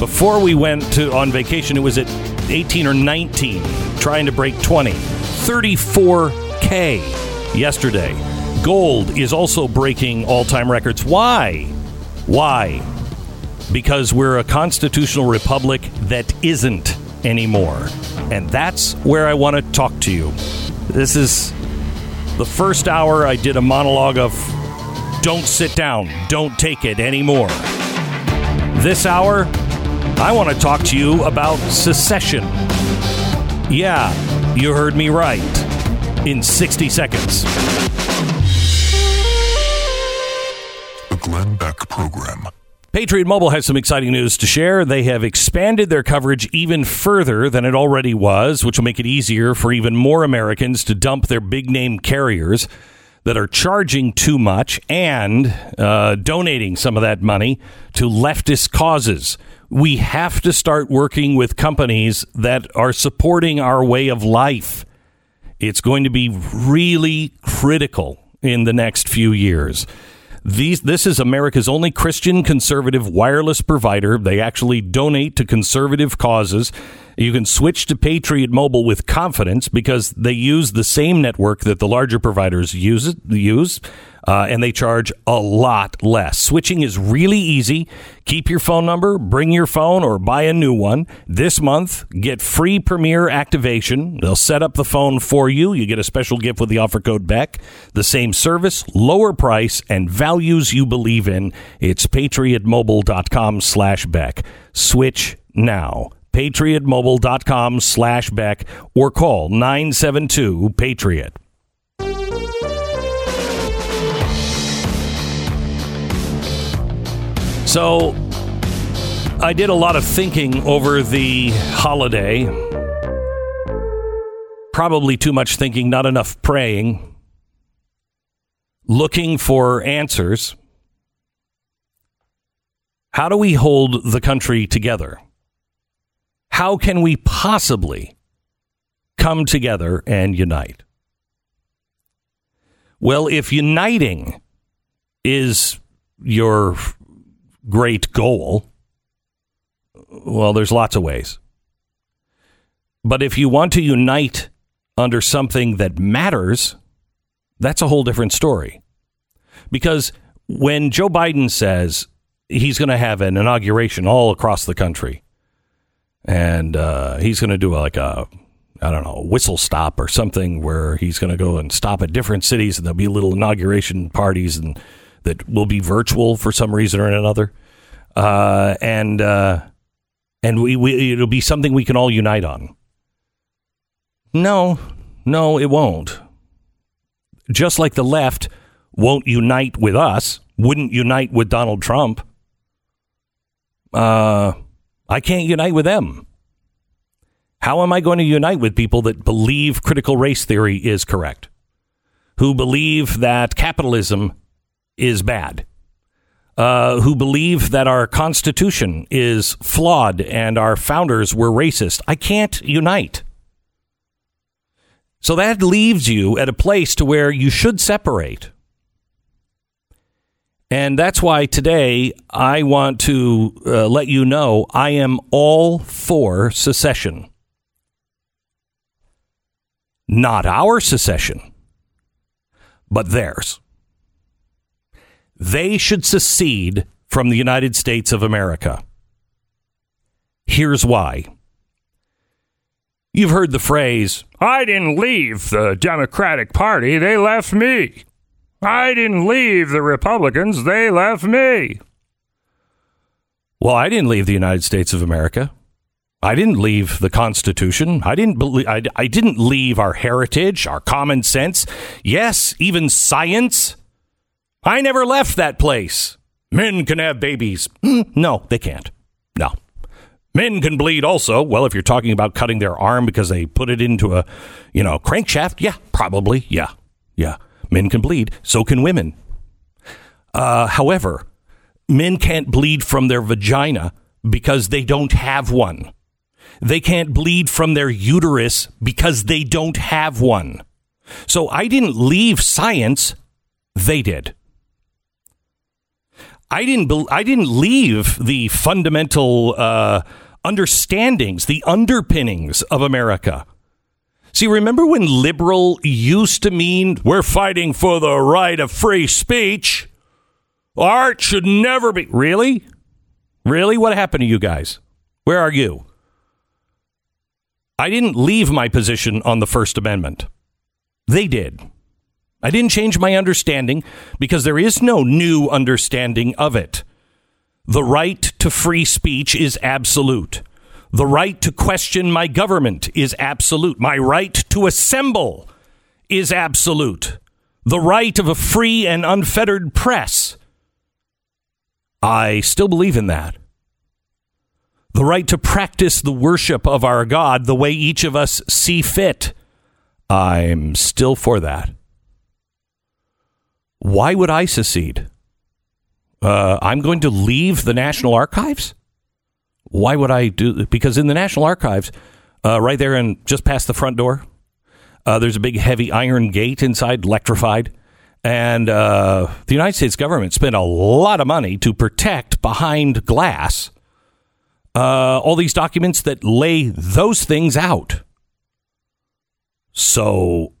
Before we went to on vacation, it was at 18 or 19, trying to break 20. 34K yesterday. Gold is also breaking all time records. Why? Why? Because we're a constitutional republic that isn't anymore. And that's where I want to talk to you. This is the first hour I did a monologue of don't sit down, don't take it anymore. This hour, I want to talk to you about secession. Yeah, you heard me right. In 60 seconds. The Glenn Beck Program. Patriot Mobile has some exciting news to share. They have expanded their coverage even further than it already was, which will make it easier for even more Americans to dump their big name carriers that are charging too much and uh, donating some of that money to leftist causes. We have to start working with companies that are supporting our way of life. It's going to be really critical in the next few years. These, this is America's only Christian conservative wireless provider. They actually donate to conservative causes. You can switch to Patriot Mobile with confidence because they use the same network that the larger providers use. use uh, and they charge a lot less. Switching is really easy. Keep your phone number, bring your phone, or buy a new one. This month, get free Premier activation. They'll set up the phone for you. You get a special gift with the offer code BECK. The same service, lower price, and values you believe in. It's patriotmobile.com slash Beck. Switch now. patriotmobile.com slash Beck or call 972 Patriot. So I did a lot of thinking over the holiday. Probably too much thinking, not enough praying. Looking for answers. How do we hold the country together? How can we possibly come together and unite? Well, if uniting is your great goal, well, there's lots of ways. But if you want to unite under something that matters, that's a whole different story. Because when Joe Biden says he's going to have an inauguration all across the country, and uh, he's going to do like a I don't know, a whistle stop or something where he's going to go and stop at different cities and there'll be little inauguration parties and that will be virtual for some reason or another. Uh, and uh, and we, we it'll be something we can all unite on. No, no, it won't. Just like the left won't unite with us, wouldn't unite with Donald Trump. Uh, I can't unite with them. How am I going to unite with people that believe critical race theory is correct? Who believe that capitalism is bad? Uh, who believe that our Constitution is flawed and our founders were racist? I can't unite. So that leaves you at a place to where you should separate. And that's why today I want to uh, let you know I am all for secession. Not our secession, but theirs. They should secede from the United States of America. Here's why. You've heard the phrase, I didn't leave the Democratic Party, they left me. I didn't leave the Republicans, they left me. Well, I didn't leave the United States of America. I didn't leave the Constitution. I didn't believe. I, I didn't leave our heritage, our common sense. Yes, even science. I never left that place. Men can have babies. Mm, no, they can't. No. Men can bleed also. Well, if you're talking about cutting their arm because they put it into a, you know, crankshaft, yeah, probably. Yeah. Yeah. Men can bleed. So can women. Uh, however, men can't bleed from their vagina because they don't have one. They can't bleed from their uterus because they don't have one. So I didn't leave science, they did. I didn't. Be- I didn't leave the fundamental uh, understandings, the underpinnings of America. See, remember when liberal used to mean we're fighting for the right of free speech? Art should never be. Really? Really? What happened to you guys? Where are you? I didn't leave my position on the First Amendment. They did. I didn't change my understanding because there is no new understanding of it. The right to free speech is absolute. The right to question my government is absolute. My right to assemble is absolute. The right of a free and unfettered press. I still believe in that the right to practice the worship of our God the way each of us see fit. I'm still for that. Why would I secede? Uh, I'm going to leave the National Archives? Why would I do? Because in the National Archives, uh, right there and just past the front door, uh, there's a big heavy iron gate inside, electrified, And uh, the United States government spent a lot of money to protect behind glass uh, all these documents that lay those things out. So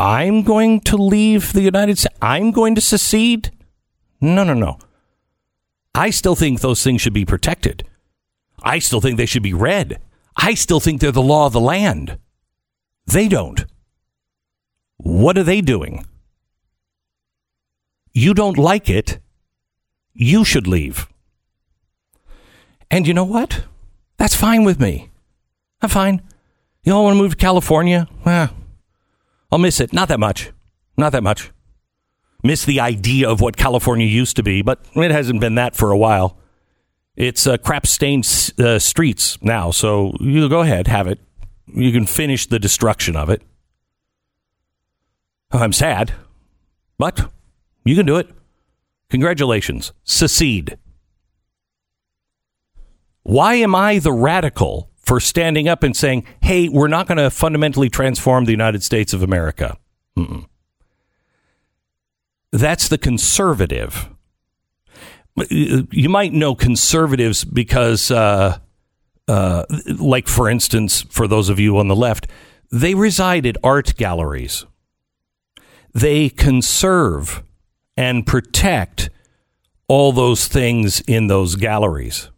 I'm going to leave the United States. I'm going to secede. No, no, no. I still think those things should be protected. I still think they should be read. I still think they're the law of the land. They don't. What are they doing? You don't like it. You should leave. And you know what? That's fine with me. I'm fine. You all want to move to California? Eh, I'll miss it. Not that much. Not that much. Miss the idea of what California used to be, but it hasn't been that for a while. It's uh, crap stained uh, streets now, so you go ahead, have it. You can finish the destruction of it. I'm sad, but you can do it. Congratulations. Secede. Why am I the radical for standing up and saying, hey, we're not going to fundamentally transform the United States of America? Mm-mm. That's the conservative. You might know conservatives because, uh, uh, like, for instance, for those of you on the left, they reside at art galleries. They conserve and protect all those things in those galleries.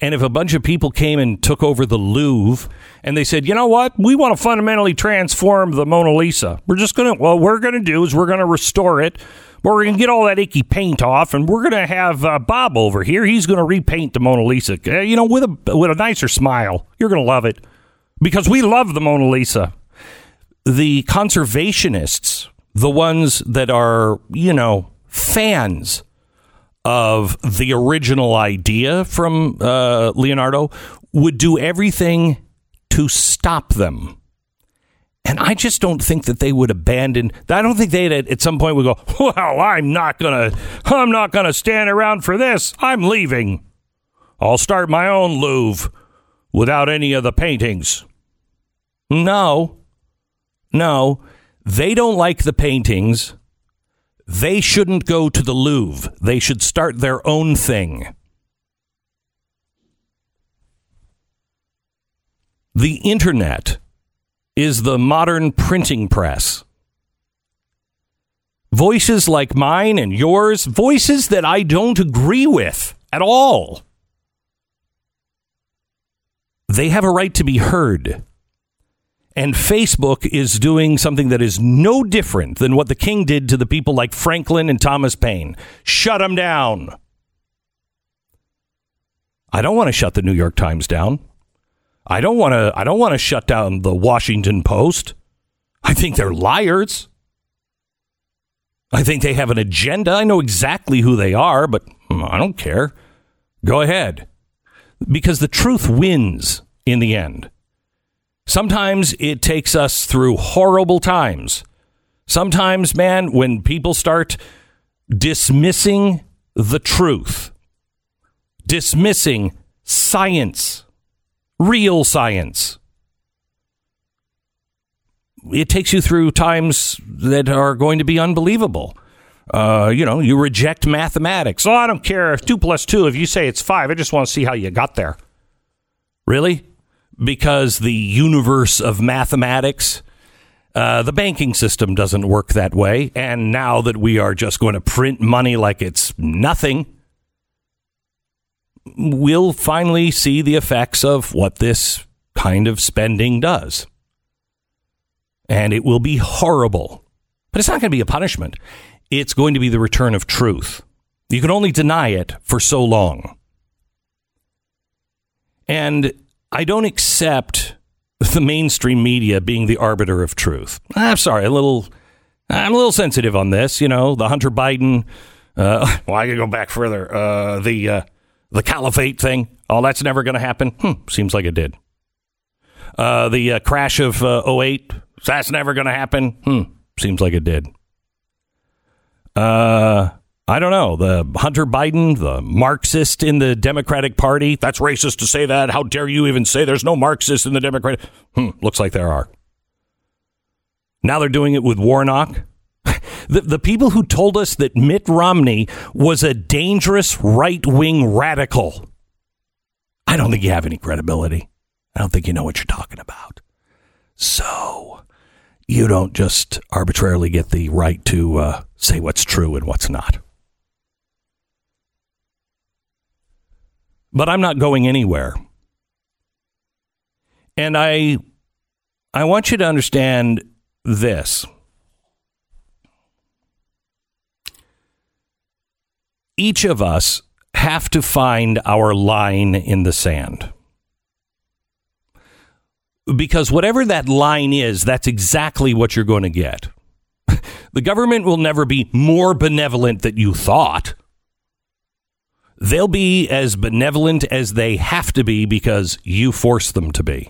And if a bunch of people came and took over the Louvre and they said, you know what, we want to fundamentally transform the Mona Lisa. We're just going to, what we're going to do is we're going to restore it. We're going to get all that icky paint off, and we're going to have uh, Bob over here. He's going to repaint the Mona Lisa, uh, you know, with a with a nicer smile. You're going to love it because we love the Mona Lisa. The conservationists, the ones that are, you know, fans of the original idea from uh, Leonardo would do everything to stop them. And I just don't think that they would abandon. I don't think they'd at some point would go, "Well, I'm not gonna, I'm not gonna stand around for this. I'm leaving. I'll start my own Louvre without any of the paintings." No, no, they don't like the paintings they shouldn't go to the Louvre. They should start their own thing. The internet is the modern printing press. Voices like mine and yours, voices that I don't agree with at all, they have a right to be heard. And Facebook is doing something that is no different than what the king did to the people like Franklin and Thomas Paine. Shut them down. I don't want to shut the New York Times down. I don't want to I don't want to shut down the Washington Post. I think they're liars. I think they have an agenda. I know exactly who they are, but hmm, I don't care. Go ahead. Because the truth wins in the end. Sometimes it takes us through horrible times. Sometimes, man, when people start dismissing the truth, dismissing science, real science, it takes you through times that are going to be unbelievable. Uh, you know, you reject mathematics. Oh, I don't care. if Two plus two, if you say it's five, I just want to see how you got there. Really? Because the universe of mathematics, uh, the banking system doesn't work that way. And now that we are just going to print money like it's nothing, we'll finally see the effects of what this kind of spending does. And it will be horrible. But it's not going to be a punishment. It's going to be the return of truth. You can only deny it for so long. And I don't accept the mainstream media being the arbiter of truth. I'm sorry, a little. I'm a little sensitive on this. You know, the Hunter Biden. Uh, well, I could go back further. Uh, the uh, the caliphate thing. Oh, that's never going to happen. Hmm, seems like it did. Uh, the uh, crash of uh, 08. That's never going to happen. Hmm, seems like it did. Uh, I don't know. The Hunter Biden, the Marxist in the Democratic Party. That's racist to say that. How dare you even say there's no Marxist in the Democratic? Hmm, looks like there are. Now they're doing it with Warnock. The, the people who told us that Mitt Romney was a dangerous right wing radical. I don't think you have any credibility. I don't think you know what you're talking about. So you don't just arbitrarily get the right to uh, say what's true and what's not. But I'm not going anywhere. And I I want you to understand this. Each of us have to find our line in the sand. Because whatever that line is, that's exactly what you're going to get. The government will never be more benevolent than you thought. They'll be as benevolent as they have to be because you force them to be.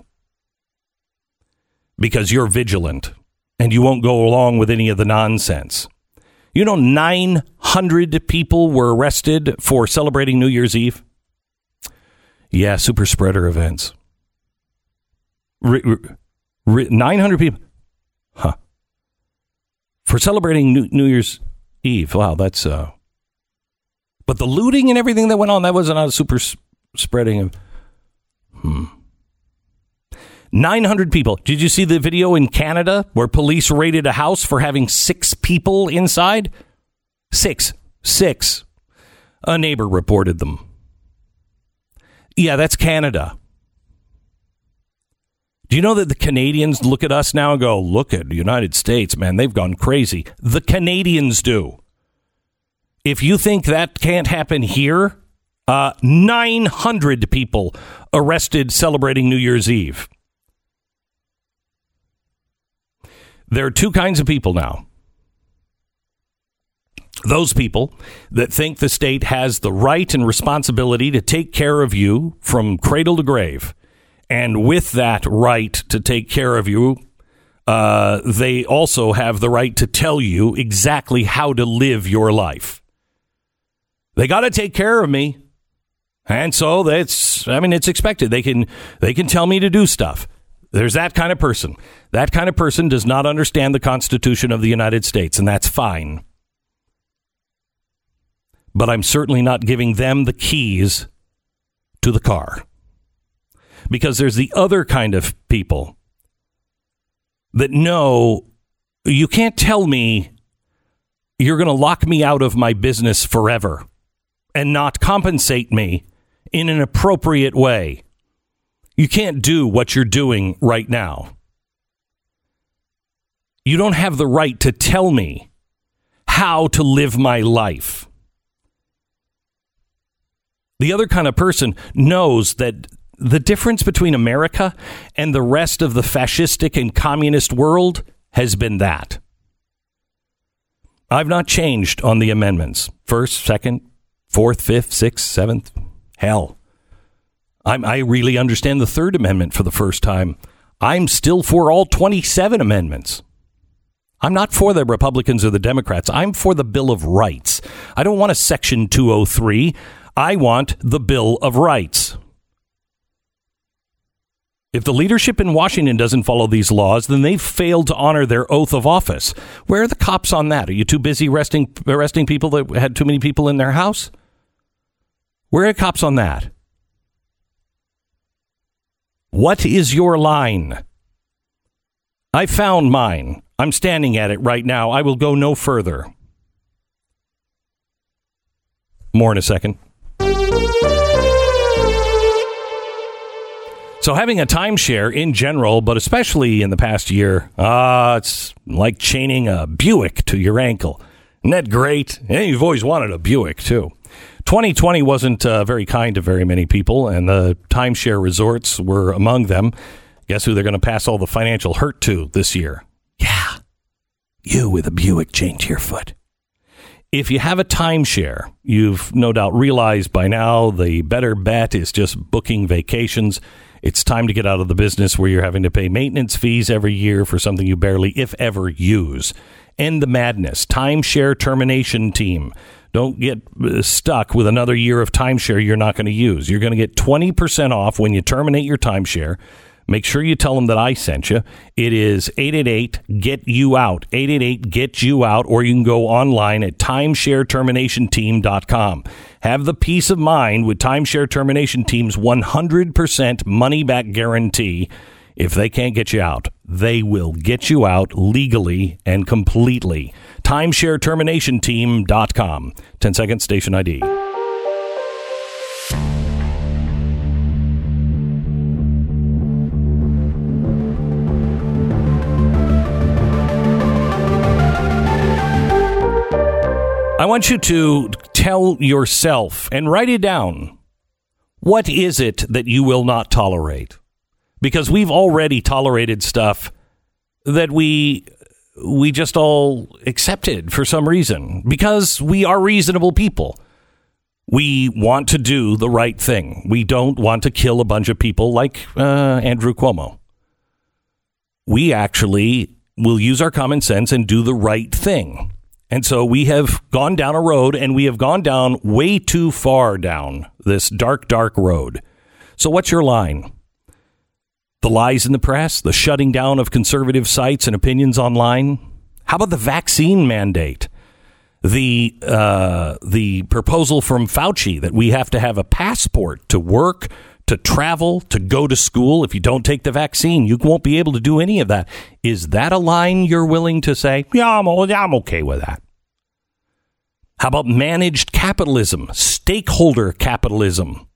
Because you're vigilant and you won't go along with any of the nonsense. You know, 900 people were arrested for celebrating New Year's Eve? Yeah, super spreader events. R- r- 900 people. Huh. For celebrating New, New Year's Eve. Wow, that's. uh But the looting and everything that went on, that wasn't a super spreading of. Hmm. 900 people. Did you see the video in Canada where police raided a house for having six people inside? Six. Six. A neighbor reported them. Yeah, that's Canada. Do you know that the Canadians look at us now and go, look at the United States, man, they've gone crazy. The Canadians do. If you think that can't happen here, uh, 900 people arrested celebrating New Year's Eve. There are two kinds of people now. Those people that think the state has the right and responsibility to take care of you from cradle to grave. And with that right to take care of you, uh, they also have the right to tell you exactly how to live your life. They got to take care of me. And so that's, I mean, it's expected. They can, they can tell me to do stuff. There's that kind of person. That kind of person does not understand the Constitution of the United States, and that's fine. But I'm certainly not giving them the keys to the car. Because there's the other kind of people that know you can't tell me you're going to lock me out of my business forever and not compensate me in an appropriate way. You can't do what you're doing right now. You don't have the right to tell me how to live my life. The other kind of person knows that the difference between America and the rest of the fascistic and communist world has been that. I've not changed on the amendments. First, second, fourth, fifth, sixth, seventh. Hell. I'm, I really understand the Third Amendment for the first time. I'm still for all 27 amendments. I'm not for the Republicans or the Democrats. I'm for the Bill of Rights. I don't want a Section 203. I want the Bill of Rights. If the leadership in Washington doesn't follow these laws, then they've failed to honor their oath of office. Where are the cops on that? Are you too busy arresting, arresting people that had too many people in their house? Where are cops on that? What is your line? I found mine. I'm standing at it right now. I will go no further. More in a second. So, having a timeshare in general, but especially in the past year, ah, uh, it's like chaining a Buick to your ankle. Isn't that great? And you've always wanted a Buick, too. 2020 wasn't uh, very kind to very many people, and the timeshare resorts were among them. Guess who they're going to pass all the financial hurt to this year? Yeah, you with a Buick chained to your foot. If you have a timeshare, you've no doubt realized by now the better bet is just booking vacations. It's time to get out of the business where you're having to pay maintenance fees every year for something you barely, if ever, use. End the madness. Timeshare termination team. Don't get uh, stuck with another year of timeshare you're not going to use. You're going to get 20% off when you terminate your timeshare. Make sure you tell them that I sent you. It is 888 Get You Out. 888 Get You Out, or you can go online at timeshareterminationteam.com. Have the peace of mind with Timeshare Termination Team's 100% money back guarantee. If they can't get you out, they will get you out legally and completely. TimeshareTerminationTeam.com. 10 second station ID. I want you to tell yourself and write it down. What is it that you will not tolerate? Because we've already tolerated stuff that we we just all accepted for some reason because we are reasonable people. We want to do the right thing. We don't want to kill a bunch of people like uh, Andrew Cuomo. We actually will use our common sense and do the right thing. And so we have gone down a road and we have gone down way too far down this dark, dark road. So, what's your line? The lies in the press, the shutting down of conservative sites and opinions online? How about the vaccine mandate? The, uh, the proposal from Fauci that we have to have a passport to work, to travel, to go to school. If you don't take the vaccine, you won't be able to do any of that. Is that a line you're willing to say, yeah, I'm, I'm okay with that? How about managed capitalism, stakeholder capitalism,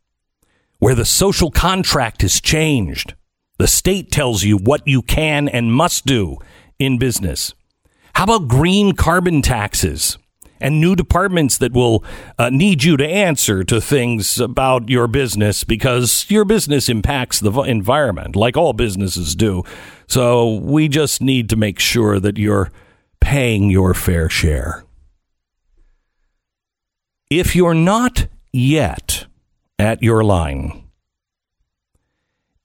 where the social contract is changed? The state tells you what you can and must do in business. How about green carbon taxes and new departments that will uh, need you to answer to things about your business because your business impacts the environment, like all businesses do. So we just need to make sure that you're paying your fair share. If you're not yet at your line,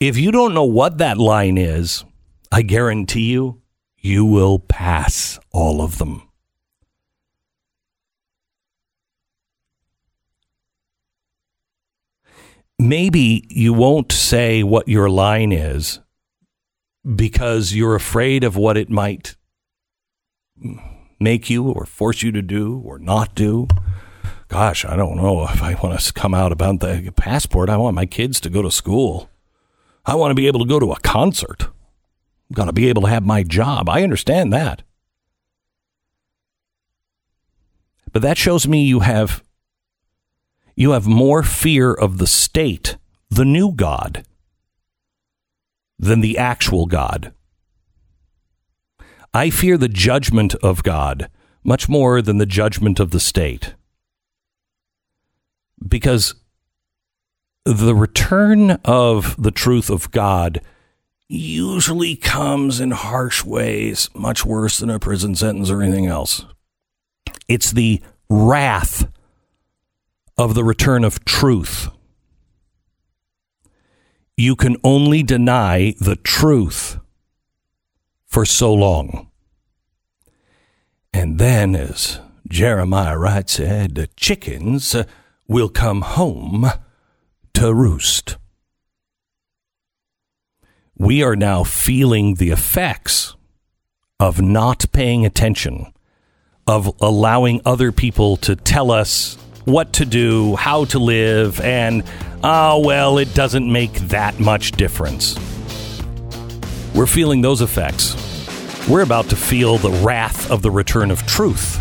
if you don't know what that line is, I guarantee you, you will pass all of them. Maybe you won't say what your line is because you're afraid of what it might make you or force you to do or not do. Gosh, I don't know if I want to come out about the passport. I want my kids to go to school. I want to be able to go to a concert. I'm going to be able to have my job. I understand that. But that shows me you have you have more fear of the state, the new God, than the actual God. I fear the judgment of God much more than the judgment of the state. Because the return of the truth of God usually comes in harsh ways, much worse than a prison sentence or anything else. It's the wrath of the return of truth. You can only deny the truth for so long. And then, as Jeremiah Wright eh, said, the chickens will come home to roost. We are now feeling the effects of not paying attention, of allowing other people to tell us what to do, how to live, and, oh, well, it doesn't make that much difference. We're feeling those effects. We're about to feel the wrath of the return of truth.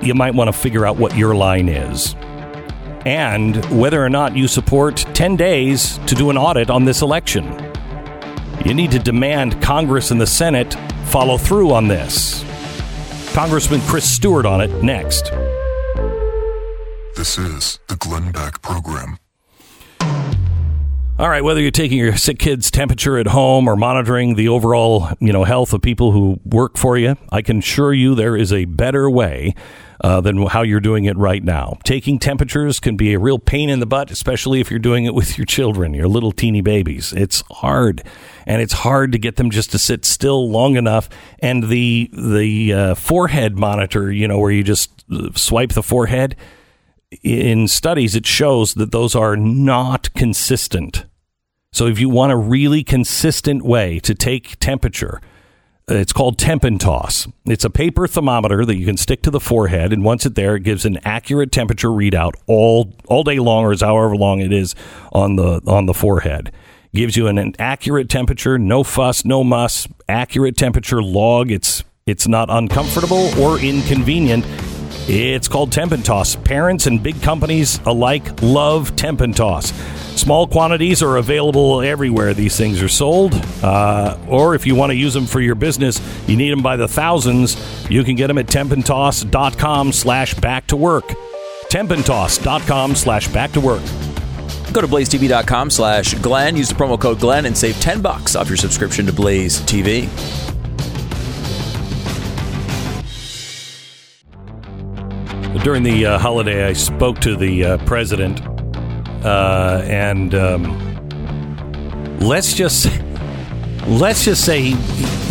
You might want to figure out what your line is and whether or not you support 10 days to do an audit on this election. You need to demand Congress and the Senate follow through on this. Congressman Chris Stewart on it next. This is the Glenn Beck Program. All right, whether you're taking your sick kid's temperature at home or monitoring the overall, you know, health of people who work for you, I can assure you there is a better way uh, than how you're doing it right now. Taking temperatures can be a real pain in the butt, especially if you're doing it with your children, your little teeny babies. It's hard, and it's hard to get them just to sit still long enough. And the the uh, forehead monitor, you know, where you just uh, swipe the forehead. In studies, it shows that those are not consistent So if you want a really consistent way to take temperature, it's called Temp and Toss. It's a paper thermometer that you can stick to the forehead, and once it's there, it gives an accurate temperature readout all all day long, or as however long it is on the on the forehead. Gives you an, an accurate temperature, no fuss, no muss, accurate temperature log. It's it's not uncomfortable or inconvenient. It's called Temp and Toss. Parents and big companies alike love Temp and Toss. Small quantities are available everywhere these things are sold. Uh, or if you want to use them for your business, you need them by the thousands, you can get them at tempandtoss.com slash back to work. Tempandtoss.com slash back to work. Go to blazetv.com slash Glenn. Use the promo code Glenn and save 10 bucks off your subscription to Blaze TV. During the uh, holiday, I spoke to the uh, president, uh, and um, let's just let's just say he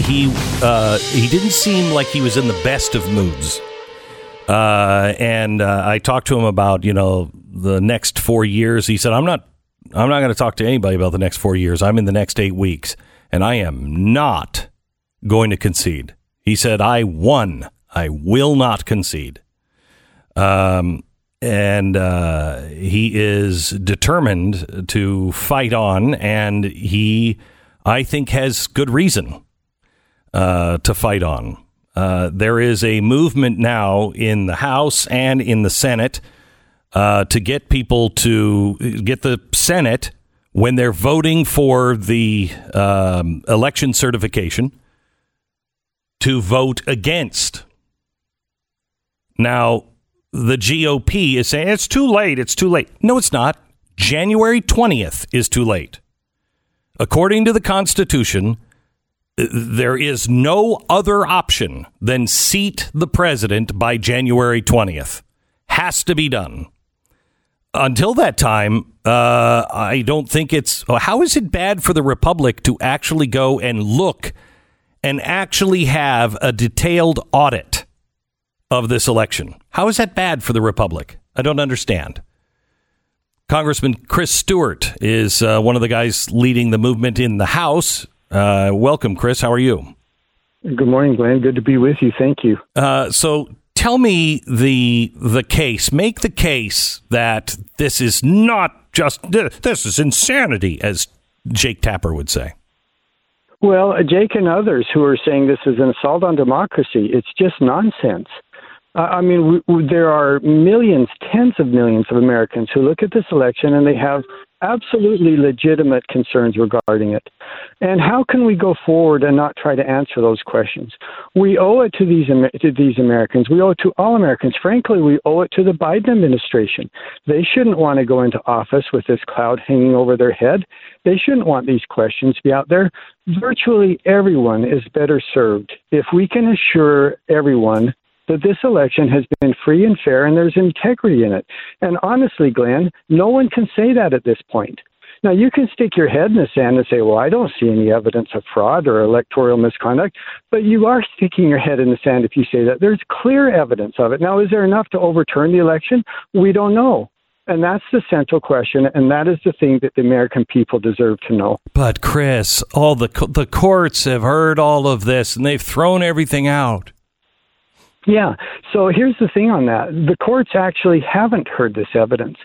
he uh, he didn't seem like he was in the best of moods. Uh, and uh, I talked to him about you know the next four years. He said, "I'm not I'm not going to talk to anybody about the next four years. I'm in the next eight weeks, and I am not going to concede." He said, "I won. I will not concede." Um, and uh, he is determined to fight on, and he, I think, has good reason uh, to fight on. Uh, there is a movement now in the House and in the Senate uh, to get people to get the Senate when they're voting for the um, election certification to vote against. Now, the GOP is saying it's too late. It's too late. No, it's not. January 20th is too late. According to the Constitution, there is no other option than seat the president by January 20th. Has to be done. Until that time, uh, I don't think it's. How is it bad for the Republic to actually go and look and actually have a detailed audit of this election? How is that bad for the Republic? I don't understand. Congressman Chris Stewart is uh, one of the guys leading the movement in the House. Uh, welcome, Chris. How are you? Good morning, Glenn. Good to be with you. Thank you. Uh, so, tell me the the case. Make the case that this is not just this is insanity, as Jake Tapper would say. Well, Jake and others who are saying this is an assault on democracy, it's just nonsense. I mean, there are millions, tens of millions of Americans who look at this election and they have absolutely legitimate concerns regarding it. And how can we go forward and not try to answer those questions? We owe it to these to these Americans. We owe it to all Americans. Frankly, we owe it to the Biden administration. They shouldn't want to go into office with this cloud hanging over their head. They shouldn't want these questions to be out there. Virtually everyone is better served if we can assure everyone that this election has been free and fair and there's integrity in it. And honestly, Glenn, no one can say that at this point. Now, you can stick your head in the sand and say, well, I don't see any evidence of fraud or electoral misconduct, but you are sticking your head in the sand if you say that. There's clear evidence of it. Now, is there enough to overturn the election? We don't know. And that's the central question, and that is the thing that the American people deserve to know. But Chris, all the the courts have heard all of this, and they've thrown everything out. Yeah. So here's the thing on that. The courts actually haven't heard this evidence.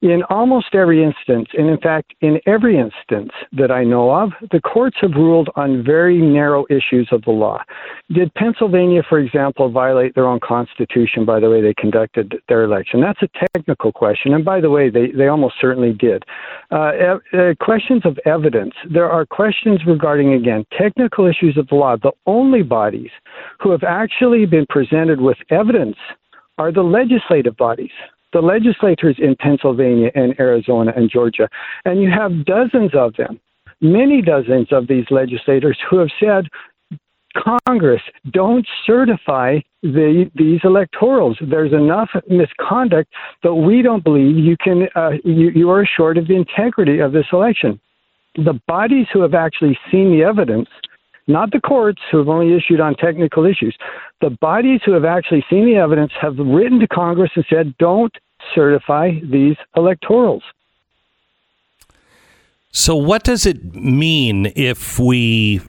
In almost every instance, and in fact, in every instance that I know of, the courts have ruled on very narrow issues of the law. Did Pennsylvania, for example, violate their own constitution by the way they conducted their election? That's a technical question. And by the way, they, they almost certainly did. Uh, uh, questions of evidence. There are questions regarding, again, technical issues of the law. The only bodies who have actually been presented with evidence are the legislative bodies, the legislators in Pennsylvania and Arizona and Georgia. And you have dozens of them, many dozens of these legislators who have said, Congress, don't certify the, these electorals. There's enough misconduct that we don't believe you can. Uh, you, you are assured of the integrity of this election. The bodies who have actually seen the evidence not the courts who have only issued on technical issues. The bodies who have actually seen the evidence have written to Congress and said, don't certify these electorals. So what does it mean if we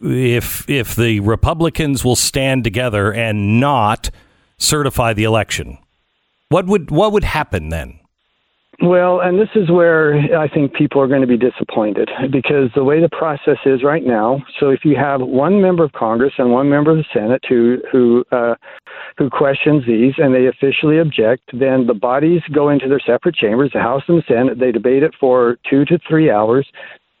if if the Republicans will stand together and not certify the election? What would what would happen then? Well, and this is where I think people are going to be disappointed because the way the process is right now. So, if you have one member of Congress and one member of the Senate who who uh, who questions these and they officially object, then the bodies go into their separate chambers, the House and the Senate. They debate it for two to three hours,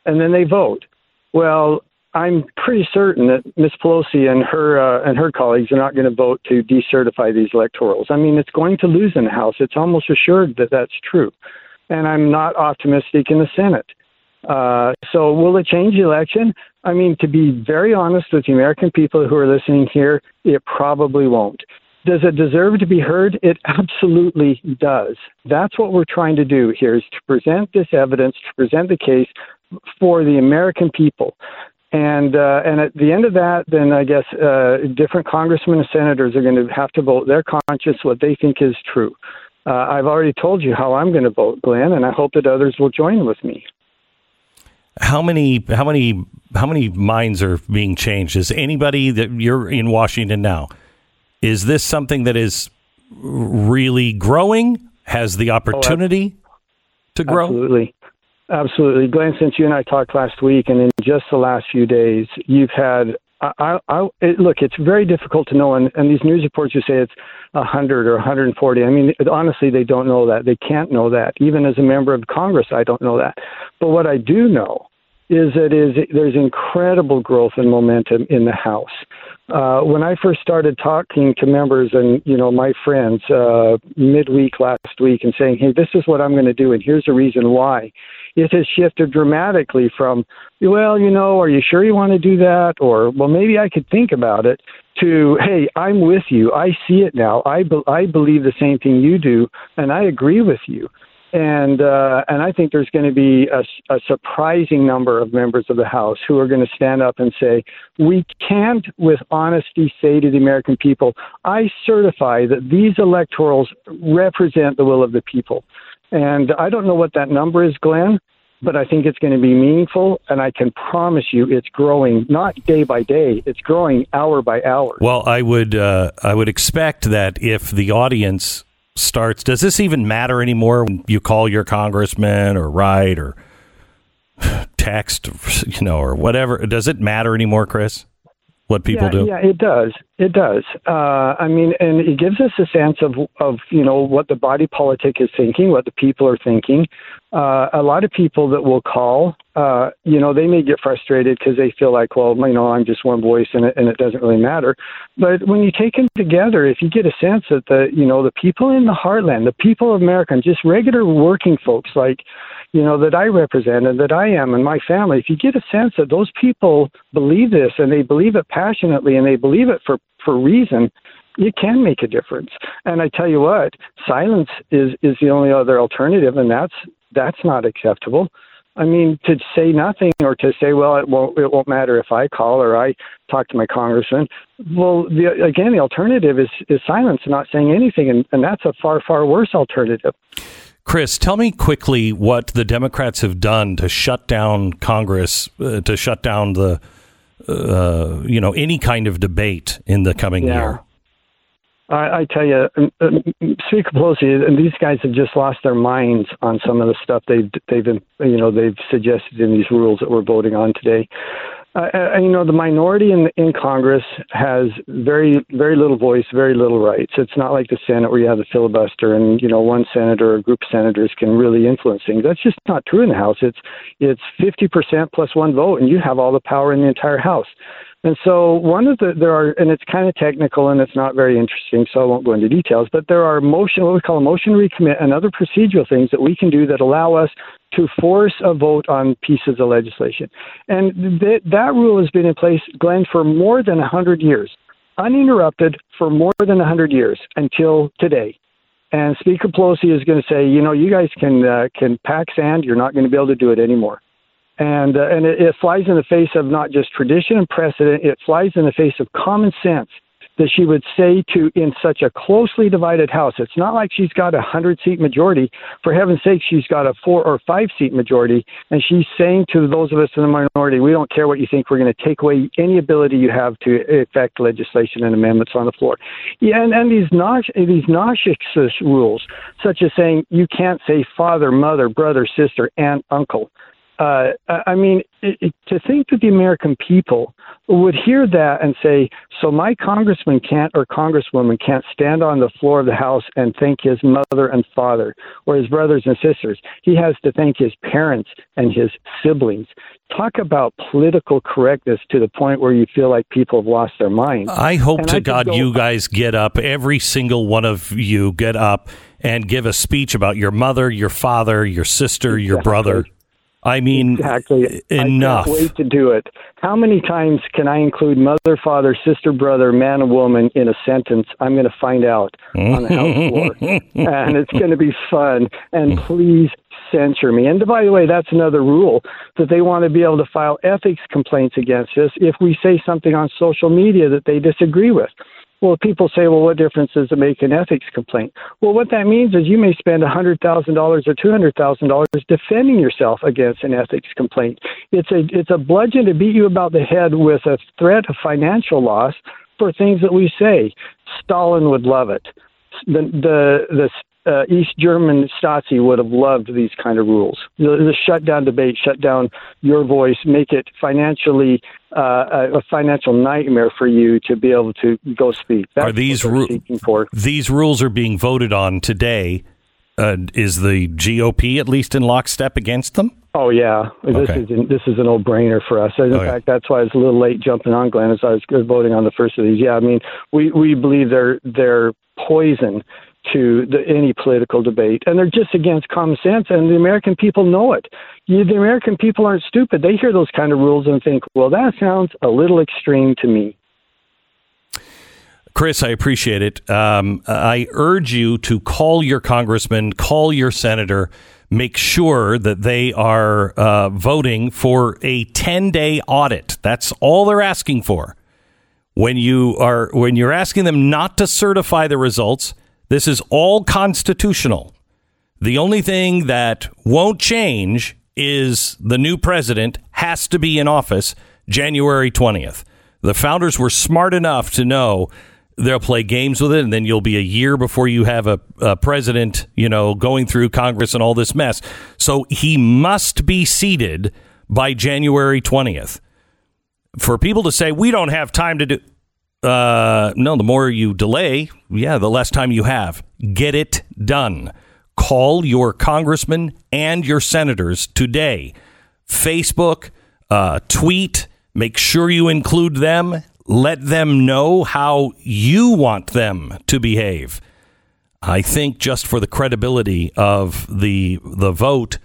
and then they vote. Well, I'm pretty certain that Ms. Pelosi and her uh, and her colleagues are not going to vote to decertify these electorals. I mean, it's going to lose in the House. It's almost assured that that's true, and I'm not optimistic in the Senate. Uh, so, will it change the election? I mean, to be very honest with the American people who are listening here, it probably won't. Does it deserve to be heard? It absolutely does. That's what we're trying to do here is to present this evidence, to present the case for the American people. And uh, and at the end of that, then I guess uh, different congressmen and senators are going to have to vote their conscience what they think is true. Uh, I've already told you how I'm going to vote, Glenn, and I hope that others will join with me. How many how many how many minds are being changed? Is anybody that you're in Washington now? Is this something that is really growing? Has the opportunity oh, to grow? Absolutely. Absolutely. Glenn, since you and I talked last week, and in just the last few days, you've had. I, I, it, look, it's very difficult to know, and, and these news reports you say it's 100 or 140. I mean, honestly, they don't know that. They can't know that. Even as a member of Congress, I don't know that. But what I do know is that is there's incredible growth and momentum in the House. Uh, when I first started talking to members and you know my friends uh, midweek last week and saying, "Hey, this is what I'm going to do, and here's the reason why," it has shifted dramatically from, well, you know, are you sure you want to do that? Or, well, maybe I could think about it to, hey, I'm with you. I see it now. I, be- I believe the same thing you do, and I agree with you. And uh, and I think there's going to be a, a surprising number of members of the House who are going to stand up and say, we can't, with honesty, say to the American people, I certify that these electorals represent the will of the people. And I don't know what that number is, Glenn, but I think it's going to be meaningful. And I can promise you it's growing, not day by day, it's growing hour by hour. Well, I would, uh, I would expect that if the audience starts, does this even matter anymore when you call your congressman or write or text, you know, or whatever? Does it matter anymore, Chris? What people yeah, do? Yeah, it does. It does. Uh, I mean, and it gives us a sense of, of, you know, what the body politic is thinking, what the people are thinking. Uh, a lot of people that will call, uh, you know, they may get frustrated because they feel like, well, you know, I'm just one voice and it, and it doesn't really matter. But when you take them together, if you get a sense that the, you know, the people in the heartland, the people of America, just regular working folks like, you know, that I represent and that I am and my family, if you get a sense that those people believe this and they believe it passionately and they believe it for, for reason, you can make a difference. And I tell you what, silence is, is the only other alternative, and that's that's not acceptable. I mean, to say nothing or to say, well, it won't it won't matter if I call or I talk to my congressman. Well, the, again, the alternative is is silence, and not saying anything, and, and that's a far far worse alternative. Chris, tell me quickly what the Democrats have done to shut down Congress, uh, to shut down the, uh, you know, any kind of debate in the coming yeah. year. I, I tell you, um, um, Speaker Pelosi and these guys have just lost their minds on some of the stuff they've they've you know they've suggested in these rules that we're voting on today. Uh, and, you know, the minority in in Congress has very very little voice, very little rights. It's not like the Senate where you have a filibuster and you know one senator or a group of senators can really influence things. That's just not true in the House. It's it's fifty percent plus one vote, and you have all the power in the entire House. And so one of the there are and it's kind of technical and it's not very interesting, so I won't go into details. But there are motion what we call motion recommit and other procedural things that we can do that allow us to force a vote on pieces of legislation. And th- that rule has been in place, Glenn, for more than 100 years, uninterrupted for more than 100 years until today. And Speaker Pelosi is going to say, you know, you guys can uh, can pack sand. You're not going to be able to do it anymore. And uh, and it, it flies in the face of not just tradition and precedent. It flies in the face of common sense that she would say to in such a closely divided house. It's not like she's got a hundred seat majority. For heaven's sake, she's got a four or five seat majority, and she's saying to those of us in the minority, we don't care what you think. We're going to take away any ability you have to effect legislation and amendments on the floor. Yeah, and, and these nauseous, these nauseous rules, such as saying you can't say father, mother, brother, sister, aunt, uncle uh, I mean, it, it, to think that the American people would hear that and say, so my congressman can't or congresswoman can't stand on the floor of the House and thank his mother and father or his brothers and sisters. He has to thank his parents and his siblings. Talk about political correctness to the point where you feel like people have lost their mind. I hope and to I God go, you guys get up, every single one of you get up and give a speech about your mother, your father, your sister, exactly. your brother I mean, exactly. Enough. I can't wait to do it. How many times can I include mother, father, sister, brother, man, and woman in a sentence? I'm going to find out on the house floor, and it's going to be fun. And please censure me. And by the way, that's another rule that they want to be able to file ethics complaints against us if we say something on social media that they disagree with. Well, people say, well, what difference does it make an ethics complaint? Well, what that means is you may spend $100,000 or $200,000 defending yourself against an ethics complaint. It's a, it's a bludgeon to beat you about the head with a threat of financial loss for things that we say. Stalin would love it. The, the, the uh, East German Stasi would have loved these kind of rules. The, the shut down debate, shut down your voice, make it financially uh, a financial nightmare for you to be able to go speak. That's are these ru- these rules are being voted on today? Uh, is the GOP at least in lockstep against them? Oh yeah, this okay. is this is a no brainer for us. In fact, that's why I was a little late jumping on Glenn as I was voting on the first of these. Yeah, I mean, we we believe they're they're poison to the, any political debate, and they're just against common sense, and the American people know it. You, the American people aren't stupid; they hear those kind of rules and think, "Well, that sounds a little extreme to me." Chris, I appreciate it. Um, I urge you to call your congressman, call your senator, make sure that they are uh, voting for a 10 day audit. That's all they're asking for. When you are when you're asking them not to certify the results, this is all constitutional. The only thing that won't change is the new president has to be in office January 20th. The founders were smart enough to know they'll play games with it, and then you'll be a year before you have a, a, president, you know, going through Congress and all this mess. So he must be seated by January 20th. For people to say, we don't have time to do, uh, no, the more you delay, yeah, the less time you have. Get it done. Call your congressman and your senators today. Facebook, uh, tweet, make sure you include them. Let them know how you want them to behave. I think just for the credibility of the the vote,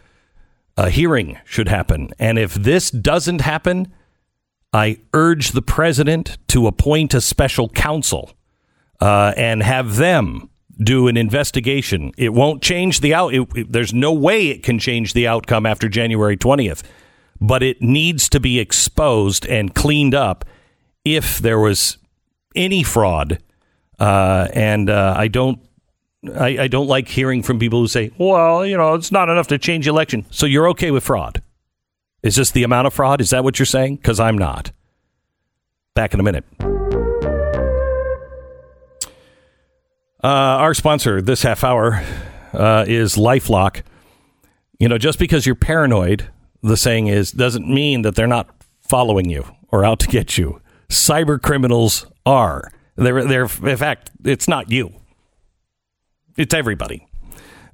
a hearing should happen. And if this doesn't happen, I urge the president to appoint a special counsel uh, and have them do an investigation. It won't change the out. It, it, there's no way it can change the outcome after January 20th, but it needs to be exposed and cleaned up if there was any fraud. Uh, and uh, I don't. I, I don't like hearing from people who say, "Well, you know, it's not enough to change election." So you're okay with fraud? Is this the amount of fraud? Is that what you're saying? Because I'm not. Back in a minute. Uh, our sponsor this half hour uh, is Lifelock. You know, just because you're paranoid, the saying is, doesn't mean that they're not following you or out to get you. Cyber criminals are. They're, they're, in fact, it's not you. It's everybody.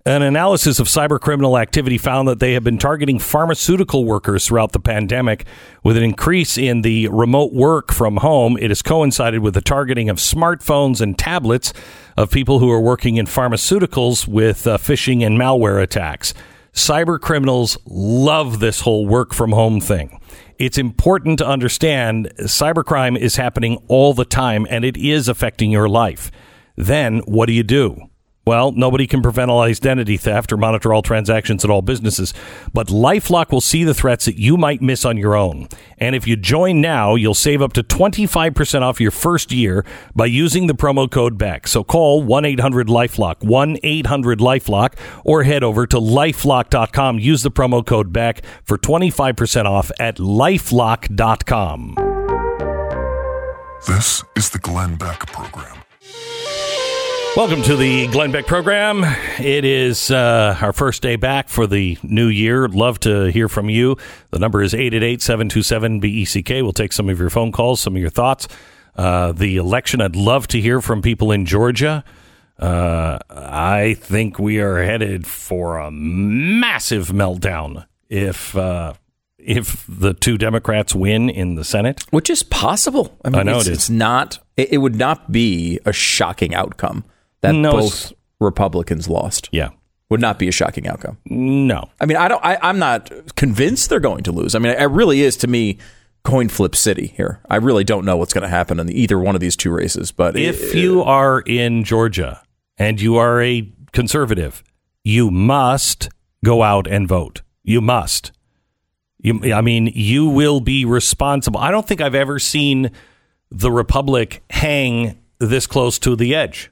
An analysis of cybercriminal activity found that they have been targeting pharmaceutical workers throughout the pandemic. With an increase in the remote work from home, it has coincided with the targeting of smartphones and tablets of people who are working in pharmaceuticals with uh, phishing and malware attacks. Cybercriminals love this whole work from home thing. It's important to understand cybercrime is happening all the time and it is affecting your life. Then what do you do? Well, nobody can prevent all identity theft or monitor all transactions at all businesses, but LifeLock will see the threats that you might miss on your own. And if you join now, you'll save up to 25% off your first year by using the promo code BECK. So call 1-800-LifeLock, 1-800-LifeLock, or head over to lifelock.com. Use the promo code BECK for 25% off at lifelock.com. This is the Glenn Beck Program. Welcome to the Glenn Beck program. It is uh, our first day back for the new year. Love to hear from you. The number is 888-727-BECK. We'll take some of your phone calls, some of your thoughts. Uh, the election, I'd love to hear from people in Georgia. Uh, I think we are headed for a massive meltdown if uh, if the two Democrats win in the Senate. which is possible. I, mean, I know it's, it is. it's not. It would not be a shocking outcome that No, both Republicans lost. Yeah. Would not be a shocking outcome. No. I mean, I don't. I, I'm not convinced they're going to lose. I mean, it really is to me coin flip city here. I really don't know what's going to happen in either one of these two races. But if it- you are in Georgia and you are a conservative, you must go out and vote. You must. You, I mean, you will be responsible. I don't think I've ever seen the Republic hang this close to the edge.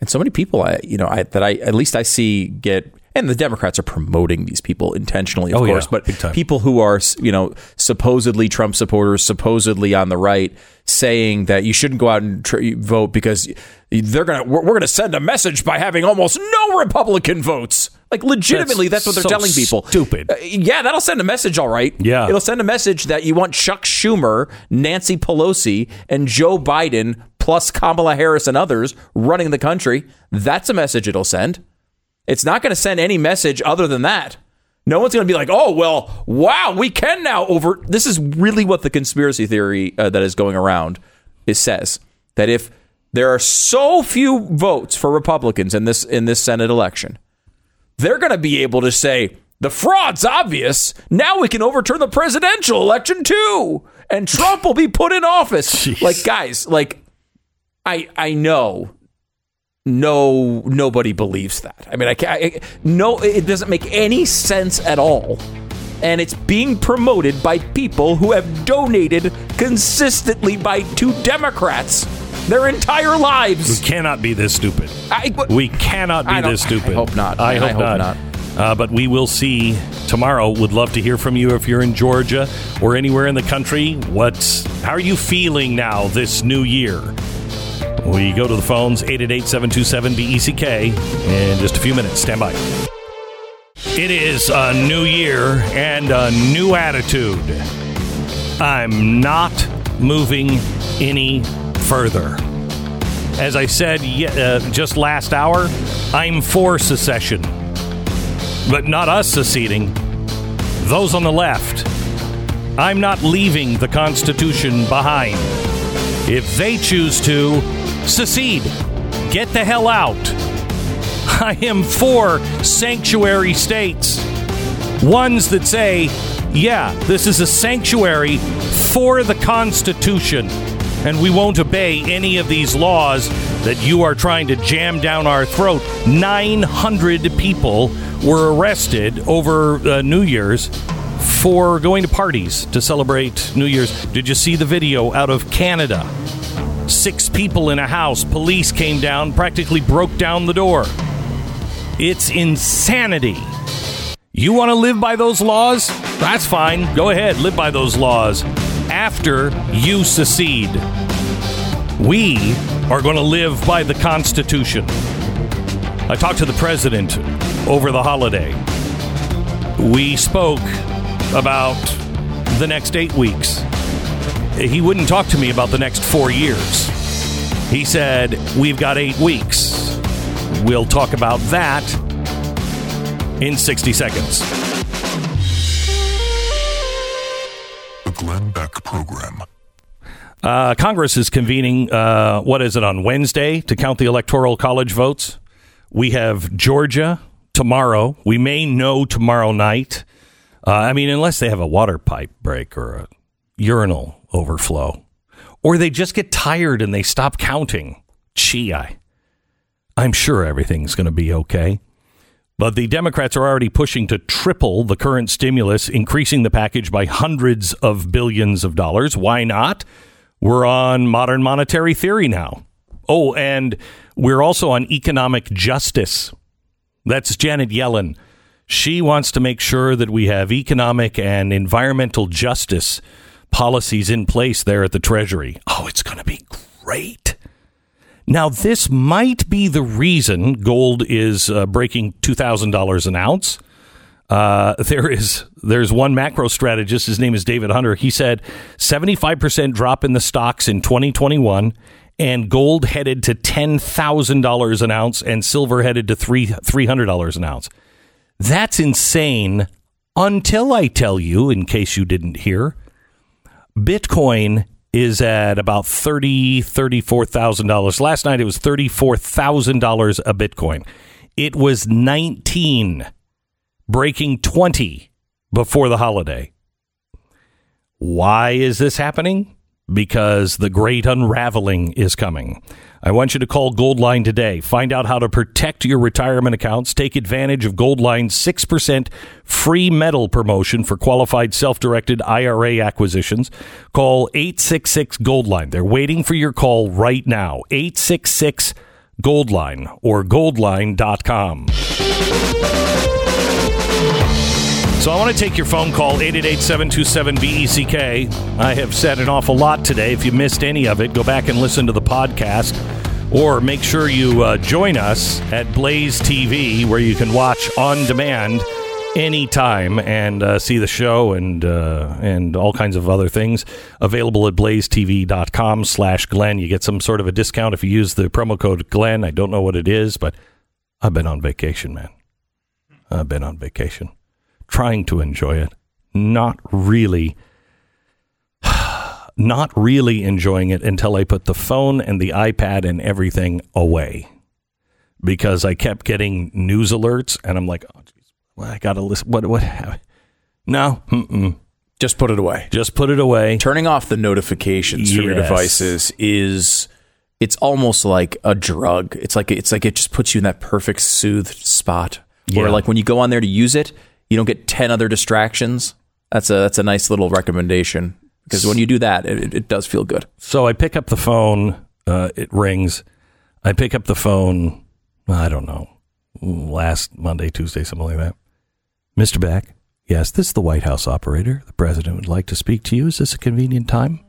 And so many people, I you know, I, that I at least I see get. And the Democrats are promoting these people intentionally, of Oh, yeah. course. But people who are, you know, supposedly Trump supporters, supposedly on the right, saying that you shouldn't go out and tr- vote because they're gonna we're, we're gonna send a message by having almost no Republican votes. Like legitimately, that's, That's what they're so telling people. stupid. Uh, yeah, that'll send a message, all right. Yeah. it'll send a message that you want Chuck Schumer, Nancy Pelosi, and Joe Biden plus Kamala Harris and others running the country. That's a message it'll send. It's not going to send any message other than that. No one's going to be like, "Oh, well, wow, we can now over." This is really what the conspiracy theory uh, that is going around is says that if there are so few votes for Republicans in this in this Senate election, they're going to be able to say the fraud's obvious. Now we can overturn the presidential election too, and Trump will be put in office. Like guys, like I I know no nobody believes that. I mean, I. I, no, it doesn't make any sense at all. And it's being promoted by people who have donated consistently by two Democrats their entire lives. We cannot be this stupid. I, We cannot be this stupid. I hope not. I I hope, hope not. not. Uh, but we will see tomorrow. Would love to hear from you if you're in Georgia or anywhere in the country. What's how are you feeling now this new year? We go to the phones 888-727-BECK in just a few minutes. Stand by. It is a new year and a new attitude. I'm not moving any further. As I said uh, just last hour, I'm for secession. But not us seceding, those on the left. I'm not leaving the Constitution behind. If they choose to, secede. Get the hell out. I am for sanctuary states. Ones that say, yeah, this is a sanctuary for the Constitution, and we won't obey any of these laws that you are trying to jam down our throat. 900 people were arrested over uh, New Year's for going to parties to celebrate New Year's. Did you see the video out of Canada? Six people in a house. Police came down, practically broke down the door. It's insanity. You want to live by those laws? That's fine. Go ahead, live by those laws. After you secede, we are going to live by the Constitution. I talked to the president over the holiday. We spoke about the next eight weeks. He wouldn't talk to me about the next four years. He said, We've got eight weeks. We'll talk about that in 60 seconds. The Glenn Beck Program. Uh, Congress is convening, uh, what is it, on Wednesday to count the Electoral College votes. We have Georgia tomorrow. We may know tomorrow night. Uh, I mean, unless they have a water pipe break or a urinal overflow, or they just get tired and they stop counting. Gee, I, I'm sure everything's going to be okay. But the Democrats are already pushing to triple the current stimulus, increasing the package by hundreds of billions of dollars. Why not? We're on modern monetary theory now. Oh, and we're also on economic justice. That's Janet Yellen. She wants to make sure that we have economic and environmental justice policies in place there at the Treasury. Oh, it's going to be great. Now, this might be the reason gold is uh, breaking $2,000 an ounce. Uh, there is there's one macro strategist. His name is David Hunter. He said 75% drop in the stocks in 2021, and gold headed to $10,000 an ounce, and silver headed to three $300 an ounce. That's insane. Until I tell you, in case you didn't hear, Bitcoin is at about thirty, thirty-four thousand dollars. Last night it was thirty-four thousand dollars a Bitcoin. It was nineteen, breaking twenty before the holiday. Why is this happening? Because the great unraveling is coming. I want you to call Goldline today. Find out how to protect your retirement accounts. Take advantage of Goldline's 6% free metal promotion for qualified self directed IRA acquisitions. Call 866 Goldline. They're waiting for your call right now. 866 Goldline or goldline.com. So I want to take your phone call 888-727-BECK. I have said an awful lot today. If you missed any of it, go back and listen to the podcast or make sure you uh, join us at Blaze TV where you can watch on demand anytime and uh, see the show and uh, and all kinds of other things. Available at blazetv.com slash glenn. You get some sort of a discount if you use the promo code glenn. I don't know what it is but i've been on vacation man. I've been on vacation trying to enjoy it, not really not really enjoying it until I put the phone and the iPad and everything away. Because I kept getting news alerts and I'm like, oh geez, well, I got to listen what what No, mm-mm. Just put it away. just put it away. Turning off the notifications from your devices is it's almost like a drug. It's like it's like it just puts you in that perfect soothed spot where like when you go on there to use it, you don't get 10 other distractions. That's a that's a nice little recommendation because when you do that, it, it- does feel good. So I pick up the phone, uh, it rings. I pick up the phone, I don't know, last Monday, Tuesday, something like that. Mr. Beck, yes, this is the White House operator. The president would like to speak to you. Is this a convenient time?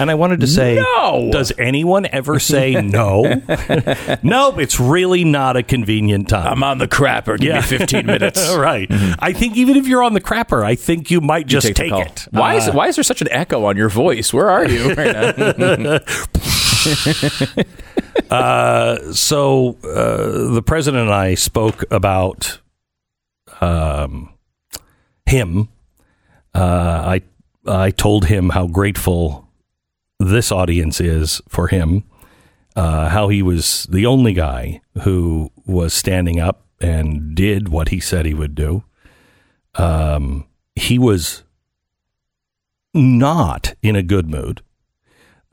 And I wanted to say, No. Does anyone ever say no? nope, it's really not a convenient time. I'm on the crapper. Give Yeah. me 15 minutes. right. I think even if you're on the crapper, I think you might just Take take, it. Why is Uh, why is there such an echo on your voice? Where are you right now? so uh, the president and I spoke about um, him. Uh, I I told him how grateful this audience is for him. Uh, how he was the only guy who was standing up and did what he said he would do. Um, he was not in a good mood.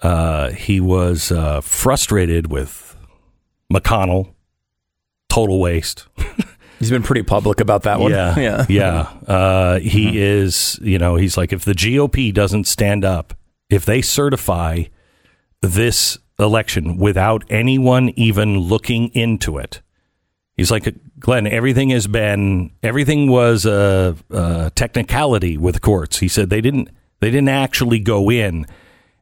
Uh, he was uh, frustrated with McConnell, total waste. He's been pretty public about that one. Yeah, yeah. yeah. Uh, he is. You know, he's like, if the GOP doesn't stand up, if they certify this election without anyone even looking into it, he's like, Glenn. Everything has been. Everything was a, a technicality with the courts. He said they didn't. They didn't actually go in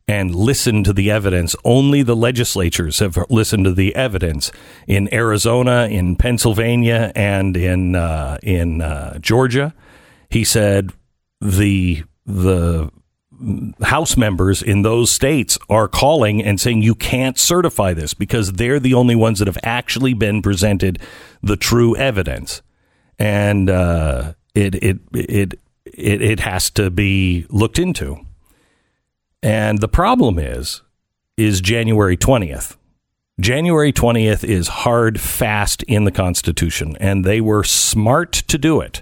and listen to the evidence. Only the legislatures have listened to the evidence in Arizona, in Pennsylvania, and in uh, in uh, Georgia. He said the the House members in those states are calling and saying you can't certify this because they're the only ones that have actually been presented the true evidence, and uh, it, it it it it has to be looked into. And the problem is, is January 20th. January 20th is hard, fast in the Constitution, and they were smart to do it.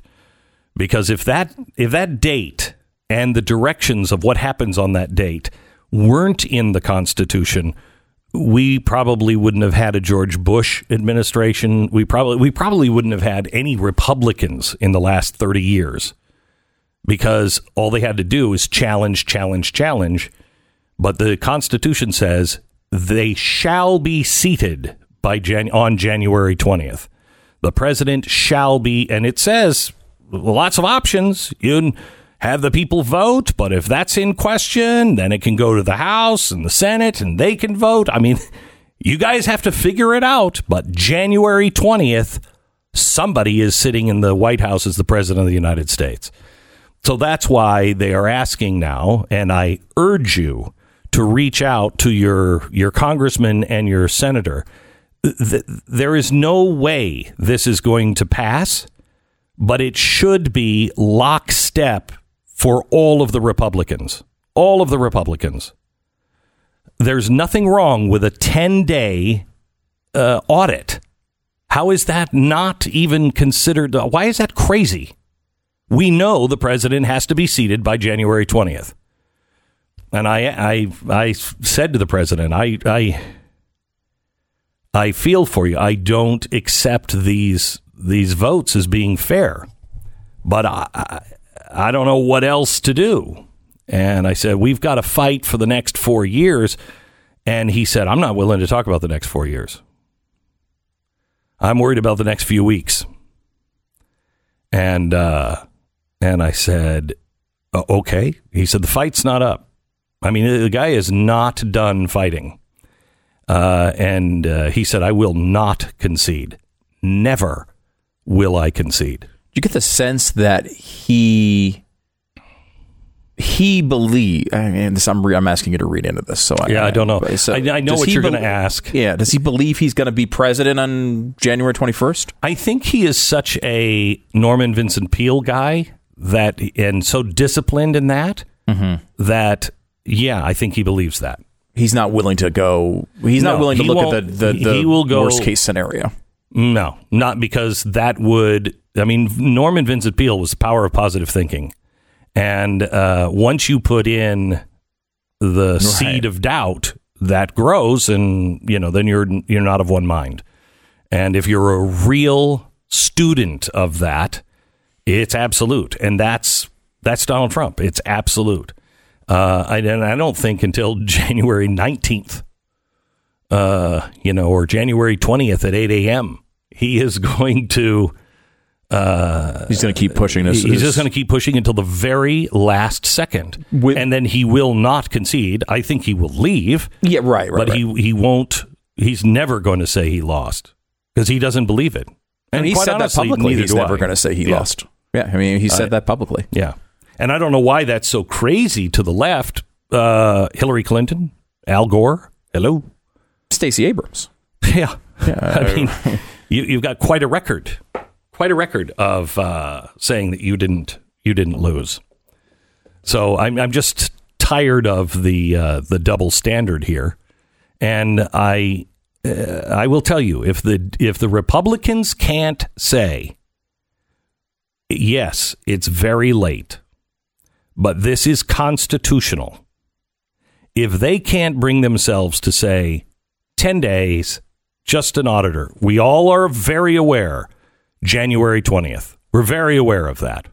Because if that, if that date and the directions of what happens on that date weren't in the Constitution, we probably wouldn't have had a George Bush administration. We probably we probably wouldn't have had any Republicans in the last 30 years because all they had to do is challenge, challenge, challenge. But the Constitution says they shall be seated by Jan- on January 20th. The president shall be, and it says lots of options. You have the people vote, but if that's in question, then it can go to the House and the Senate and they can vote. I mean, you guys have to figure it out. But January 20th, somebody is sitting in the White House as the president of the United States. So that's why they are asking now, and I urge you to reach out to your your congressman and your senator. There is no way this is going to pass, but it should be lockstep for all of the Republicans. All of the Republicans. There's nothing wrong with a 10 day uh, audit. How is that not even considered? uh, Why is that crazy? We know the president has to be seated by January 20th. And I, I, I said to the president, I, I, I feel for you. I don't accept these these votes as being fair, but I, I, I don't know what else to do. And I said, we've got to fight for the next four years. And he said, I'm not willing to talk about the next four years. I'm worried about the next few weeks. And uh, and I said, "Uh, okay. He said, the fight's not up. I mean, the guy is not done fighting. Uh, and uh, he said, I will not concede. Never will I concede. You get the sense that he he believe? I mean, this, I'm re- I'm asking you to read into this. So Yeah, I don't know. so I- I know what you're gonna ask. Yeah, does he believe he's going to be president on January 21st? I think he is such a Norman Vincent Peale guy that, and so disciplined in that, mm-hmm. that, yeah, I think he believes that. He's not willing to go. He's not willing to look at the the, the he will go- worst case scenario. No, not because that would. I mean, Norman Vincent Peale was the power of positive thinking, and uh, once you put in the seed of doubt, that grows, and you know, then you're you're not of one mind. And if you're a real student of that, it's absolute, and that's that's Donald Trump. It's absolute. Uh, I, and I don't think until January nineteenth uh, you know, or January 20th at 8 a.m. He is going to, He's going to keep pushing this. he's just going to keep pushing until the very last second. With- and then he will not concede. I think he will leave, yeah, right, right. but right. he, he won't, he's never going to say he lost because he doesn't believe it. and he quite said that publicly. He's never going to say he Yeah. lost. Yeah, I mean, he said that publicly. Yeah. And I don't know why that's so crazy to the left. Uh, Hillary Clinton, Al Gore, hello. Stacey Abrams. Yeah. I mean, you, you've got quite a record, quite a record of uh, saying that you didn't you didn't lose. So I'm I'm just tired of the uh, the double standard here, and I uh, I will tell you if the if the Republicans can't say yes, it's very late, but this is constitutional. If they can't bring themselves to say 10 days, just an auditor. We all are very aware. January 20th. We're very aware of that.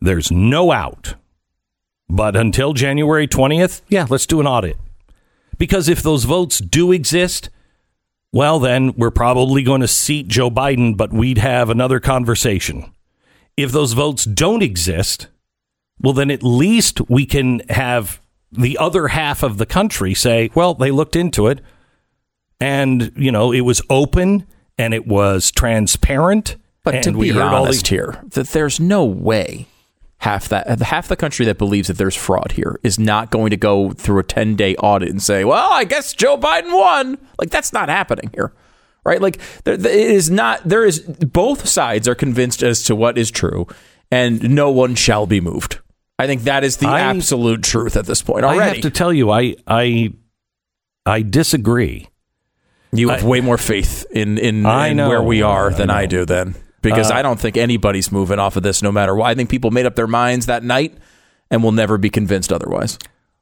There's no out. But until January 20th, yeah, let's do an audit. Because if those votes do exist, well, then we're probably going to seat Joe Biden, but we'd have another conversation. If those votes don't exist, well, then at least we can have the other half of the country say, well, they looked into it and, you know, it was open and it was transparent. But to be honest these- here, that there's no way half that uh, half the country that believes that there's fraud here is not going to go through a 10 day audit and say, "Well, I guess Joe Biden won." Like that's not happening here. Right? Like there, it is not there is both sides are convinced as to what is true and no one shall be moved. I think that is the I- absolute truth at this point I already. have to tell you, I, I, I disagree. You have way more faith in in, in know, where we are I than I do then. Because Uh, I don't think anybody's moving off of this no matter what. I think people made up their minds that night and will never be convinced otherwise.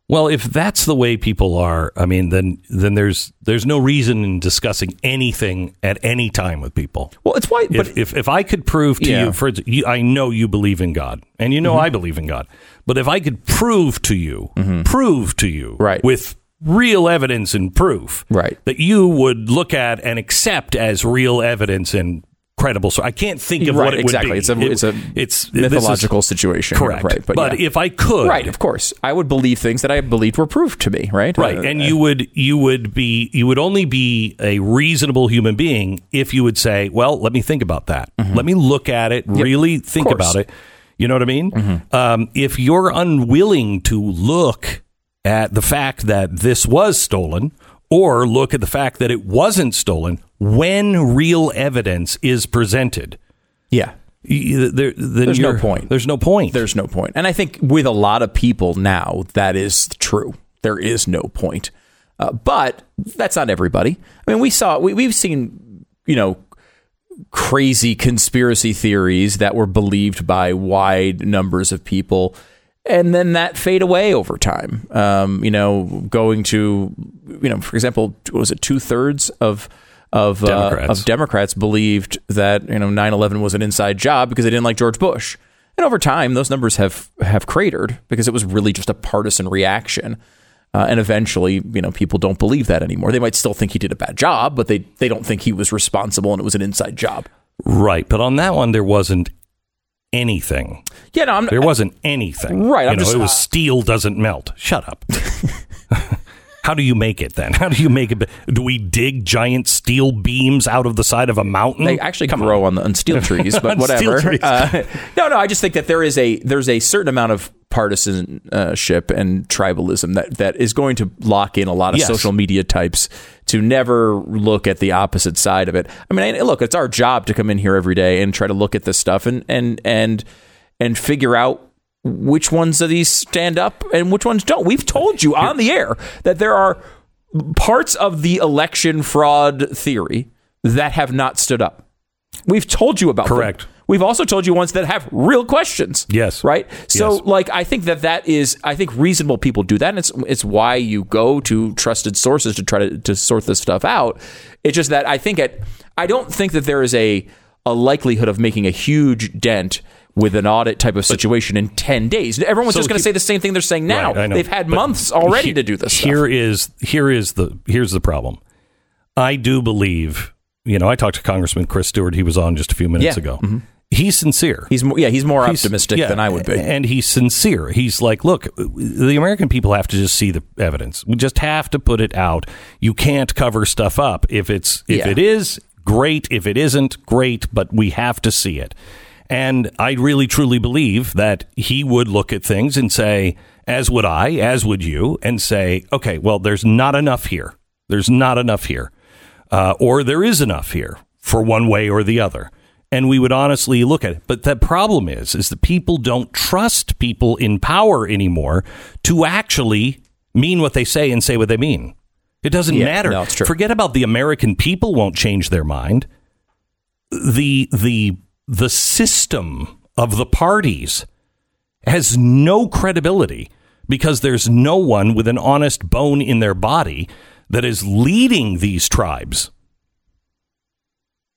Well, if that's the way people are, I mean, then then there's there's no reason in discussing anything at any time with people. Well, it's why. But If if, if I could prove to Yeah. Mm-hmm. you, for you, I know you believe in God, and you know I believe in God, but if I could prove to you, prove to you, Mm-hmm. Right. with real evidence and proof, Right. that you would look at and accept as real evidence and credible. So I can't think of Right, what it exactly. would be. It's a- It- it's a this is- mythological situation, correct? right, But, but yeah. if I could, right, of course, I would believe things that I believed were proved to me. Right. Right, Uh, and you would you would be you would only be a reasonable human being if you would say, "Well, let me think about that. Let me look at it, really think about it." You know what I mean? Um, if you're unwilling to look at the fact that this was stolen, or look at the fact that it wasn't stolen, when real evidence is presented, yeah. there, There's no point. There's no point. There's no point. And I think with a lot of people now, that is true. There is no point. Uh, but that's not everybody. I mean, we saw, we, we've seen, you know, crazy conspiracy theories that were believed by wide numbers of people. And then that fade away over time. Um, you know, going to, you know, for example, was it two thirds of of uh, Democrats. of Democrats believed that you know 9/11 was an inside job because they didn't like George Bush. And over time, those numbers have have cratered because it was really just a partisan reaction. Uh, and eventually, you know, people don't believe that anymore. They might still think he did a bad job, but they they don't think he was responsible and it was an inside job. right, but on that one, there wasn't anything. Yeah, no, I'm There wasn't anything. Right, You I'm know, just- it was steel doesn't melt. Shut up. How do you make it then? How do you make it? Do we dig giant steel beams out of the side of a mountain? They actually Come grow on the on steel trees, but whatever. trees. Uh, no, no, I just think that there is a there's a certain amount of partisanship and tribalism that that is going to lock in a lot of Yes. social media types to never look at the opposite side of it. I mean, I- look, it's our job to come in here every day and try to look at this stuff and and and and figure out which ones of these stand up and which ones don't. We've told you on the air that there are parts of the election fraud theory that have not stood up. We've told you about them. We've also told you ones that have real questions. Yes. Right. So, Yes. like, I think that that is, I think reasonable people do that, and it's it's why you go to trusted sources to try to to sort this stuff out. It's just that I think it, I don't think that there is a a likelihood of making a huge dent with an audit type of situation in 10 days. Everyone's So just going to say the same thing they're saying now. Right, They've had But months already he- to do this stuff. Here is here is the here's the problem. I do believe, you know, I talked to Congressman Chris Stewart. He was on just a few minutes Yeah. Mm-hmm. He's sincere. He's more, yeah, he's more He's- optimistic yeah, than I would be. And he's sincere. He's like, look, the American people have to just see the evidence. We just have to put it out. You can't cover stuff up. If it's if Yeah. it is, great. If it isn't, great, but we have to see it. And I really truly believe that he would look at things and say, as would I, as would you, and say, okay, well, there's not enough here. There's not enough here. Uh, or there is enough here for one way or the other. And we would honestly look at it. But the problem is, is that people don't trust people in power anymore to actually mean what they say and say what they mean. It doesn't Yeah, matter. no, it's true. Forget about the American people won't change their mind. The the the system of the parties has no credibility because there's no one with an honest bone in their body that is leading these tribes.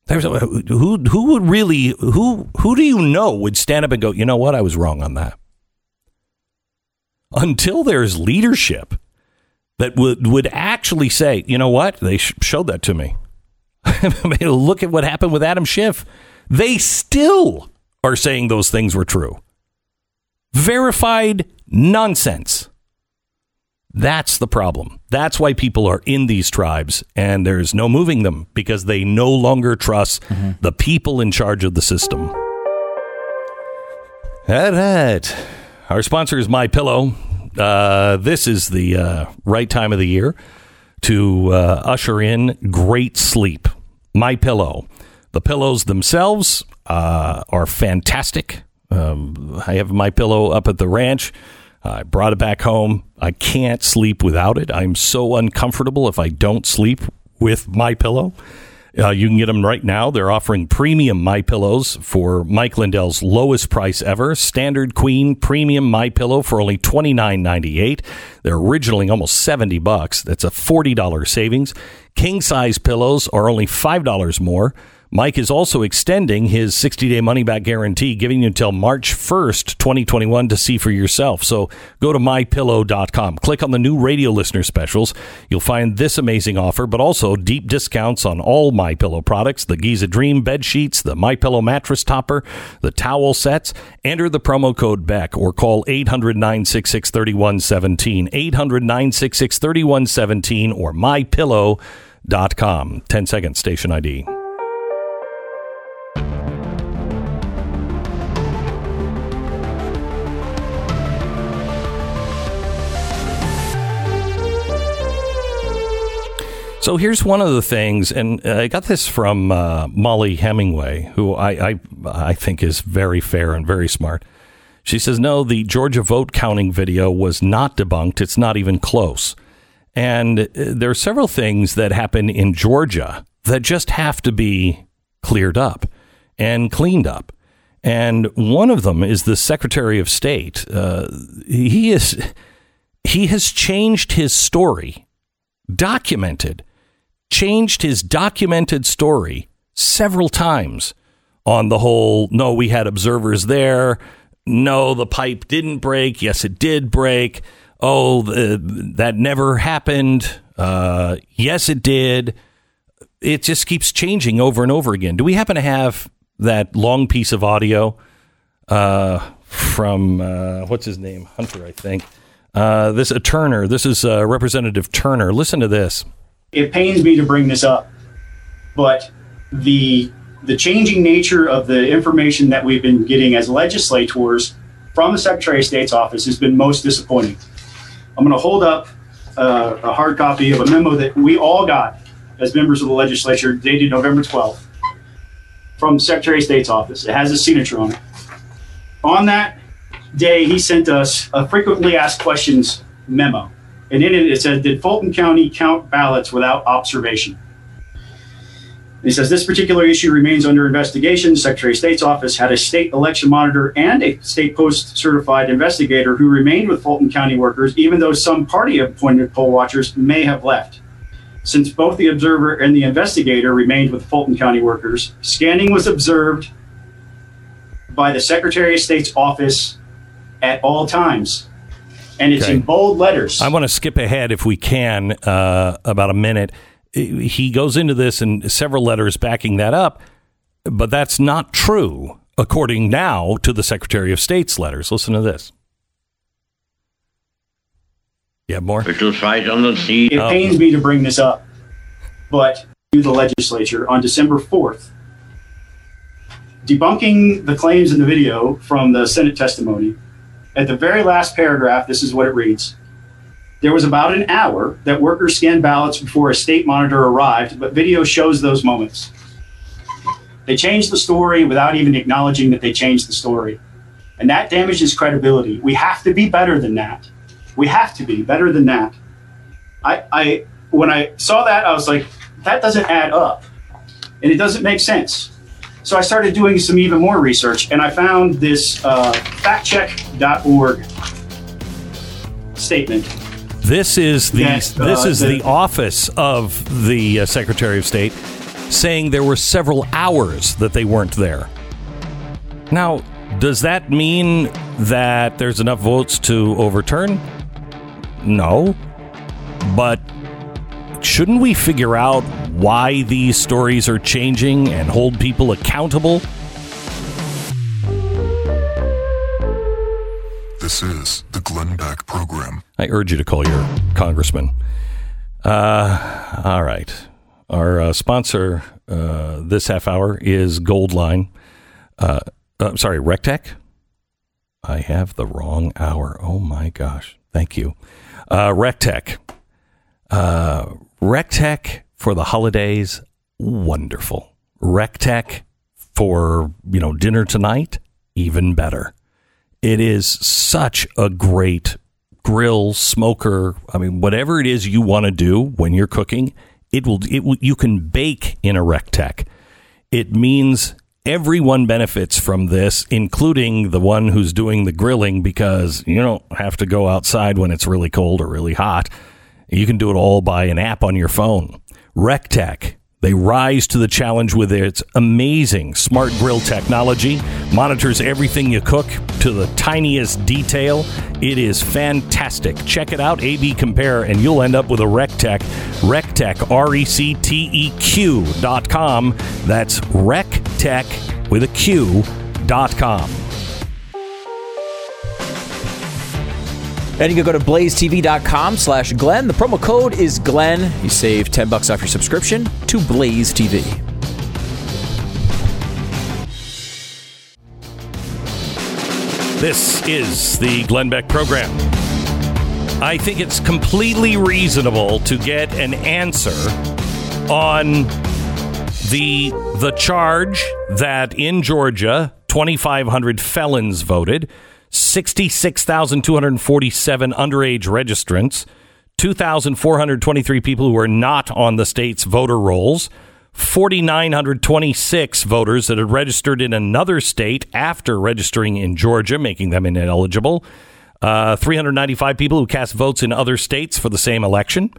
There's who who would really who who do you know would stand up and go, you know what, I was wrong on that. Until there's leadership that would would actually say, you know what, they sh- showed that to me. Look at what happened with Adam Schiff. They still are saying those things were true. Verified nonsense. That's the problem. That's why people are in these tribes and there's no moving them because they no longer trust the people in charge of the system. All right. Our sponsor is My Pillow. Uh, this is the uh, right time of the year to uh, usher in great sleep. My Pillow. The pillows themselves uh, are fantastic. Um, I have my pillow up at the ranch. I brought it back home. I can't sleep without it. I'm so uncomfortable if I don't sleep with my pillow. Uh, you can get them right now. They're offering premium My Pillows for Mike Lindell's lowest price ever. Standard Queen Premium My Pillow for only twenty nine ninety eight. They're originally almost seventy bucks. That's a forty dollar savings. King size pillows are only five dollars more. Mike is also extending his 60 day money back guarantee, giving you until March 1st, 2021 to see for yourself. So go to mypillow.com, click on the new radio listener specials. You'll find this amazing offer, but also deep discounts on all My Pillow products, the Giza Dream bed sheets, the My Pillow mattress topper, the towel sets. Enter the promo code BECK or call 800 966 3117, 800 966 3117 or mypillow.com. 10 seconds, station ID. So here's one of the things, and I got this from uh, Mollie Hemingway, who I, I I think is very fair and very smart. She says, "No, the Georgia vote counting video was not debunked. It's not even close." And uh, there are several things that happen in Georgia that just have to be cleared up and cleaned up. And one of them is the Secretary of State. Uh, he is he has changed his story, documented changed his documented story several times on the whole no, we had observers there. No, the pipe didn't break. Yes, it did break. Oh, the, that never happened. Uh, yes, it did. It just keeps changing over and over again. Do we happen to have that long piece of audio uh, from uh, what's his name? Hunter, I think. Uh, this a Turner. This is uh, Representative Turner. Listen to this it pains me to bring this up, but the the changing nature of the information that we've been getting as legislators from the Secretary of State's office has been most disappointing. I'm going to hold up uh, a hard copy of a memo that we all got as members of the legislature dated November 12th from Secretary of State's office. It has a signature on it. On that day, he sent us a frequently asked questions memo. And in it, it says, Did Fulton County count ballots without observation? he says this particular issue remains under investigation. Secretary of State's office had a state election monitor and a state post certified investigator who remained with Fulton County workers, even though some party appointed poll watchers may have left. Since both the observer and the investigator remained with Fulton County workers, scanning was observed by the Secretary of State's office at all times and it's okay. in bold letters. I want to skip ahead if we can uh, about a minute. He goes into this in several letters backing that up, but that's not true according now to the Secretary of State's letters. Listen to this. You have more? It pains me to bring this up, but to the legislature on December 4th, debunking the claims in the video from the Senate testimony at the very last paragraph, this is what it reads. There was about an hour that workers scanned ballots before a state monitor arrived, but video shows those moments. They changed the story without even acknowledging that they changed the story. And that damages credibility. We have to be better than that. We have to be better than that. I, I when I saw that, I was like, that doesn't add up. And it doesn't make sense. So I started doing some even more research, and I found this uh, factcheck.org statement. This is the that, uh, this is the, the, office of the uh, Secretary of State saying there were several hours that they weren't there. Now, does that mean that there's enough votes to overturn? No. But shouldn't we figure out why these stories are changing and hold people accountable? This is the Glenn Beck program. I urge you to call your congressman. Uh, all right. Our uh, sponsor uh, this half hour is Goldline. Uh, uh, sorry, Recteq. I have the wrong hour. Oh my gosh. Thank you. Uh, Recteq. Uh, Recteq for the holidays, wonderful. Recteq for, you know, dinner tonight, even better. It is such a great grill, smoker. I mean, whatever it is you want to do when you're cooking, It will. It will, you can bake in a Recteq. It means everyone benefits from this, including the one who's doing the grilling, because you don't have to go outside when it's really cold or really hot. You can do it all by an app on your phone. Recteq. They rise to the challenge with its amazing smart grill technology, monitors everything you cook to the tiniest detail. It is fantastic. Check it out, AB Compare, and you'll end up with a Recteq. Recteq, R E C T E Q dot com. That's Recteq with a Q dot com. And you can go to blazetv.com slash Glenn. The promo code is Glenn. You save 10 bucks off your subscription to Blaze TV. This is the Glenn Beck program. I think it's completely reasonable to get an answer on the the charge that in Georgia 2500 felons voted, 66,247 underage registrants, 2,423 people who are not on the state's voter rolls, 4,926 voters that had registered in another state after registering in Georgia, making them ineligible, uh, 395 people who cast votes in other states for the same election.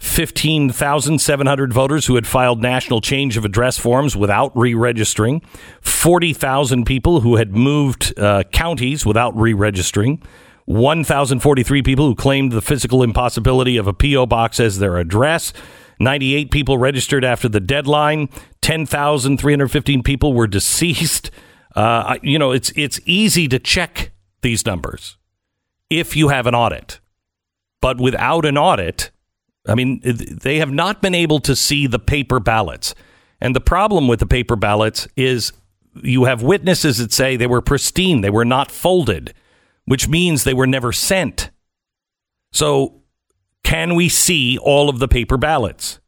15,700 voters who had filed national change of address forms without re registering, 40,000 people who had moved uh, counties without re registering, 1,043 people who claimed the physical impossibility of a P.O. box as their address. 98 people registered after the deadline. 10,315 people were deceased. Uh, you know, it's it's easy to check these numbers if you have an audit, but without an audit, I mean, they have not been able to see the paper ballots. And the problem with the paper ballots is you have witnesses that say they were pristine, they were not folded, which means they were never sent. So, can we see all of the paper ballots?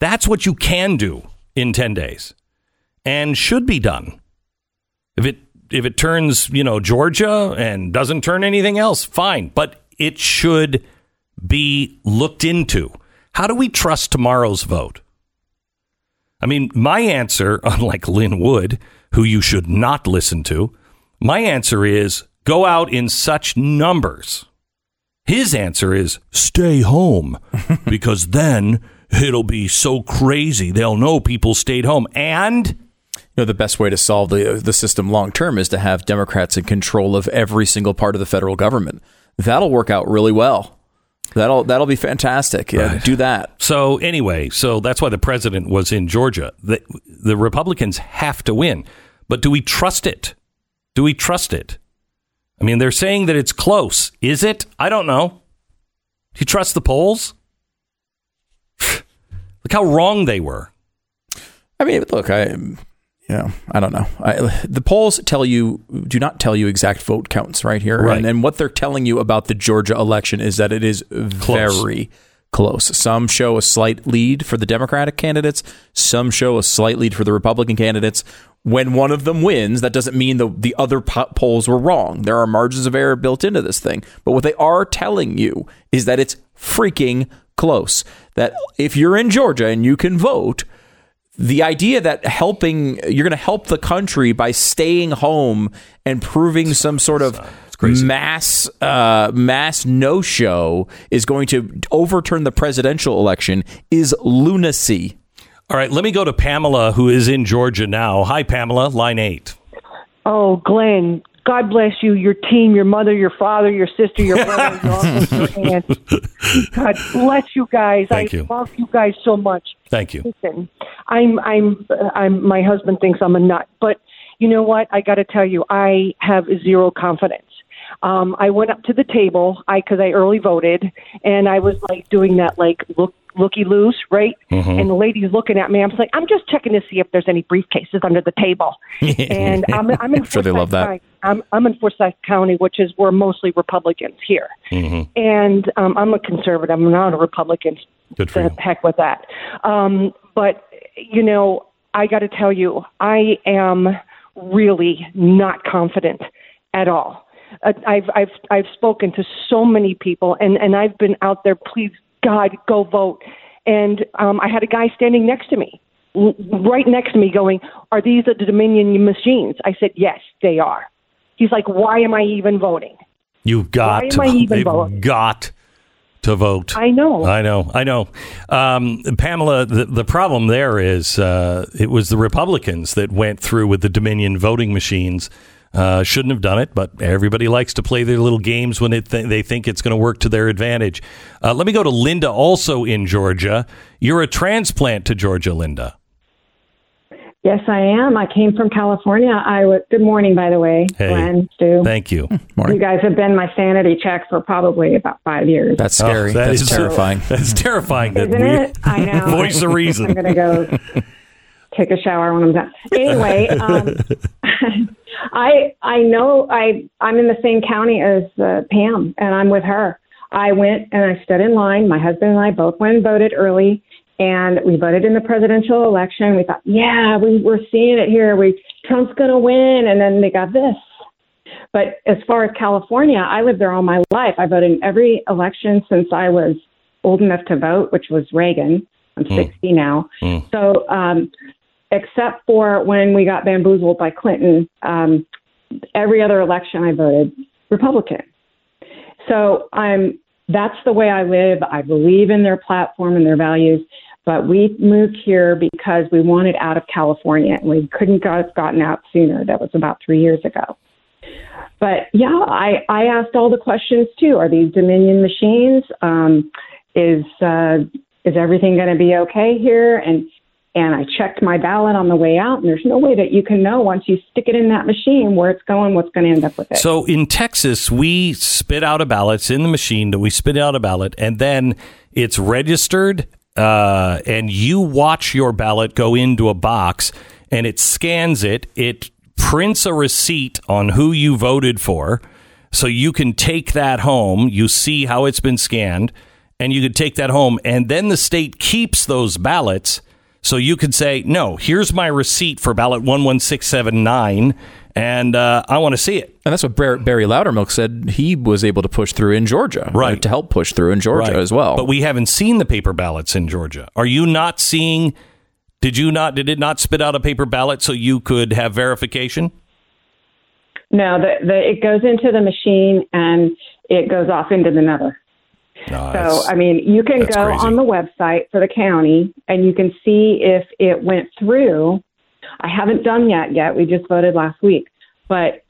That's what you can do in 10 days and should be done. If it if it turns, you know, Georgia and doesn't turn anything else, fine, but it should be looked into. How do we trust tomorrow's vote? I mean, my answer, unlike Lin Wood, who you should not listen to, my answer is go out in such numbers. His answer is stay home because then it'll be so crazy. They'll know people stayed home. And you know the best way to solve the the system long term is to have Democrats in control of every single part of the federal government. That'll work out really well. That'll that'll be fantastic. Yeah, Right. do that. So anyway, so that's why the president was in Georgia. The, the Republicans have to win, but do we trust it? Do we trust it? I mean, they're saying that it's close. Is it? I don't know. Do you trust the polls? Look how wrong they were. I mean, look, I you know, I don't know. I, the polls tell you do not tell you exact vote counts right here, Right. And, and what they're telling you about the Georgia election is that it is very close. Some show a slight lead for the Democratic candidates. Some show a slight lead for the Republican candidates. When one of them wins, that doesn't mean the the other po- polls were wrong. There are margins of error built into this thing. But what they are telling you is that it's freaking close. That if you're in Georgia and you can vote, the idea that helping you're going to help the country by staying home and proving some sort of mass uh, mass no show is going to overturn the presidential election is lunacy. All right, let me go to Pamela, who is in Georgia now. Hi, Pamela, line eight. Oh, Glenn, God bless you, your team, your mother, your father, your sister, your brother, your uncle, your aunt. God bless you guys. Thank I you. love you guys so much. Thank you. Listen, I'm, I'm, I'm. My husband thinks I'm a nut, but you know what? I got to tell you, I have zero confidence. Um, I went up to the table, I because I early voted, and I was like doing that, like look, looky loose, right? Mhm. And the lady's looking at me. I'm like, I'm just checking to see if there's any briefcases under the table. and I'm, I'm in sure they love that. County. I'm, I'm in Forsyth County, which is we're mostly Republicans here. And um, I'm a conservative. I'm not a Republican. Good for the heck with that. Um, but you know, I got to tell you, I am really not confident at all. Uh, I've I've I've spoken to so many people, and and I've been out there. Please, God, go vote. and um, I had a guy standing next to me, l- right next to me, going, "Are these the Dominion machines?" I said, "Yes, they are." He's like, "Why am I even voting?" You've got Why to. am I even voting? got to vote. I know. I know. I know. Um, Pamela, the, the problem there is uh, it was the Republicans that went through with the Dominion voting machines. Uh, shouldn't have done it, but everybody likes to play their little games when it th- they think it's going to work to their advantage. Uh, let me go to Linda, also in Georgia. You're a transplant to Georgia, Linda. Yes, I am. I came from California. I was. Good morning, by the way, Hey. Glenn, Stu. Thank you. You guys have been my sanity check for probably about five years. That's scary. Oh, that That's is- terrifying. That's terrifying. That Isn't we it? I know. voice of reason. I'm going to go take a shower when I'm done. Anyway, um, I I know I I'm in the same county as uh, Pam, and I'm with her. I went and I stood in line. My husband and I both went and voted early, and we voted in the presidential election. We thought, yeah, we, we're seeing it here. We Trump's going to win, and then they got this. But as far as California, I lived there all my life. I voted in every election since I was old enough to vote, which was Reagan. I'm 60 now. So, um, except for when we got bamboozled by Clinton, um, every other election I voted Republican. So I'm that's the way I live. I believe in their platform and their values. But we moved here because we wanted out of California and we couldn't have gotten out sooner. That was about three years ago. But yeah, I, I asked all the questions too. Are these Dominion machines? Um, is uh, is everything going to be okay here? And and I checked my ballot on the way out, and there's no way that you can know once you stick it in that machine where it's going, what's going to end up with it. So in Texas, we spit out a ballot. It's in the machine that we spit out a ballot, and then it's registered, uh, and you watch your ballot go into a box, and it scans it. It prints a receipt on who you voted for, so you can take that home. You see how it's been scanned, and you can take that home, and then the state keeps those ballots. So you could say, no, here's my receipt for ballot 11679, and uh, I want to see it. And that's what Bar- Barry Loudermilk said he was able to push through in Georgia. Right. To help push through in Georgia Right. as well. But we haven't seen the paper ballots in Georgia. Are you not seeing? Did you not? Did it not spit out a paper ballot so you could have verification? no, the, the it goes into the machine and it goes off into the nether. No, So, I mean, you can go crazy. on the website for the county and you can see if it went through. I haven't done that yet. We just voted last week. But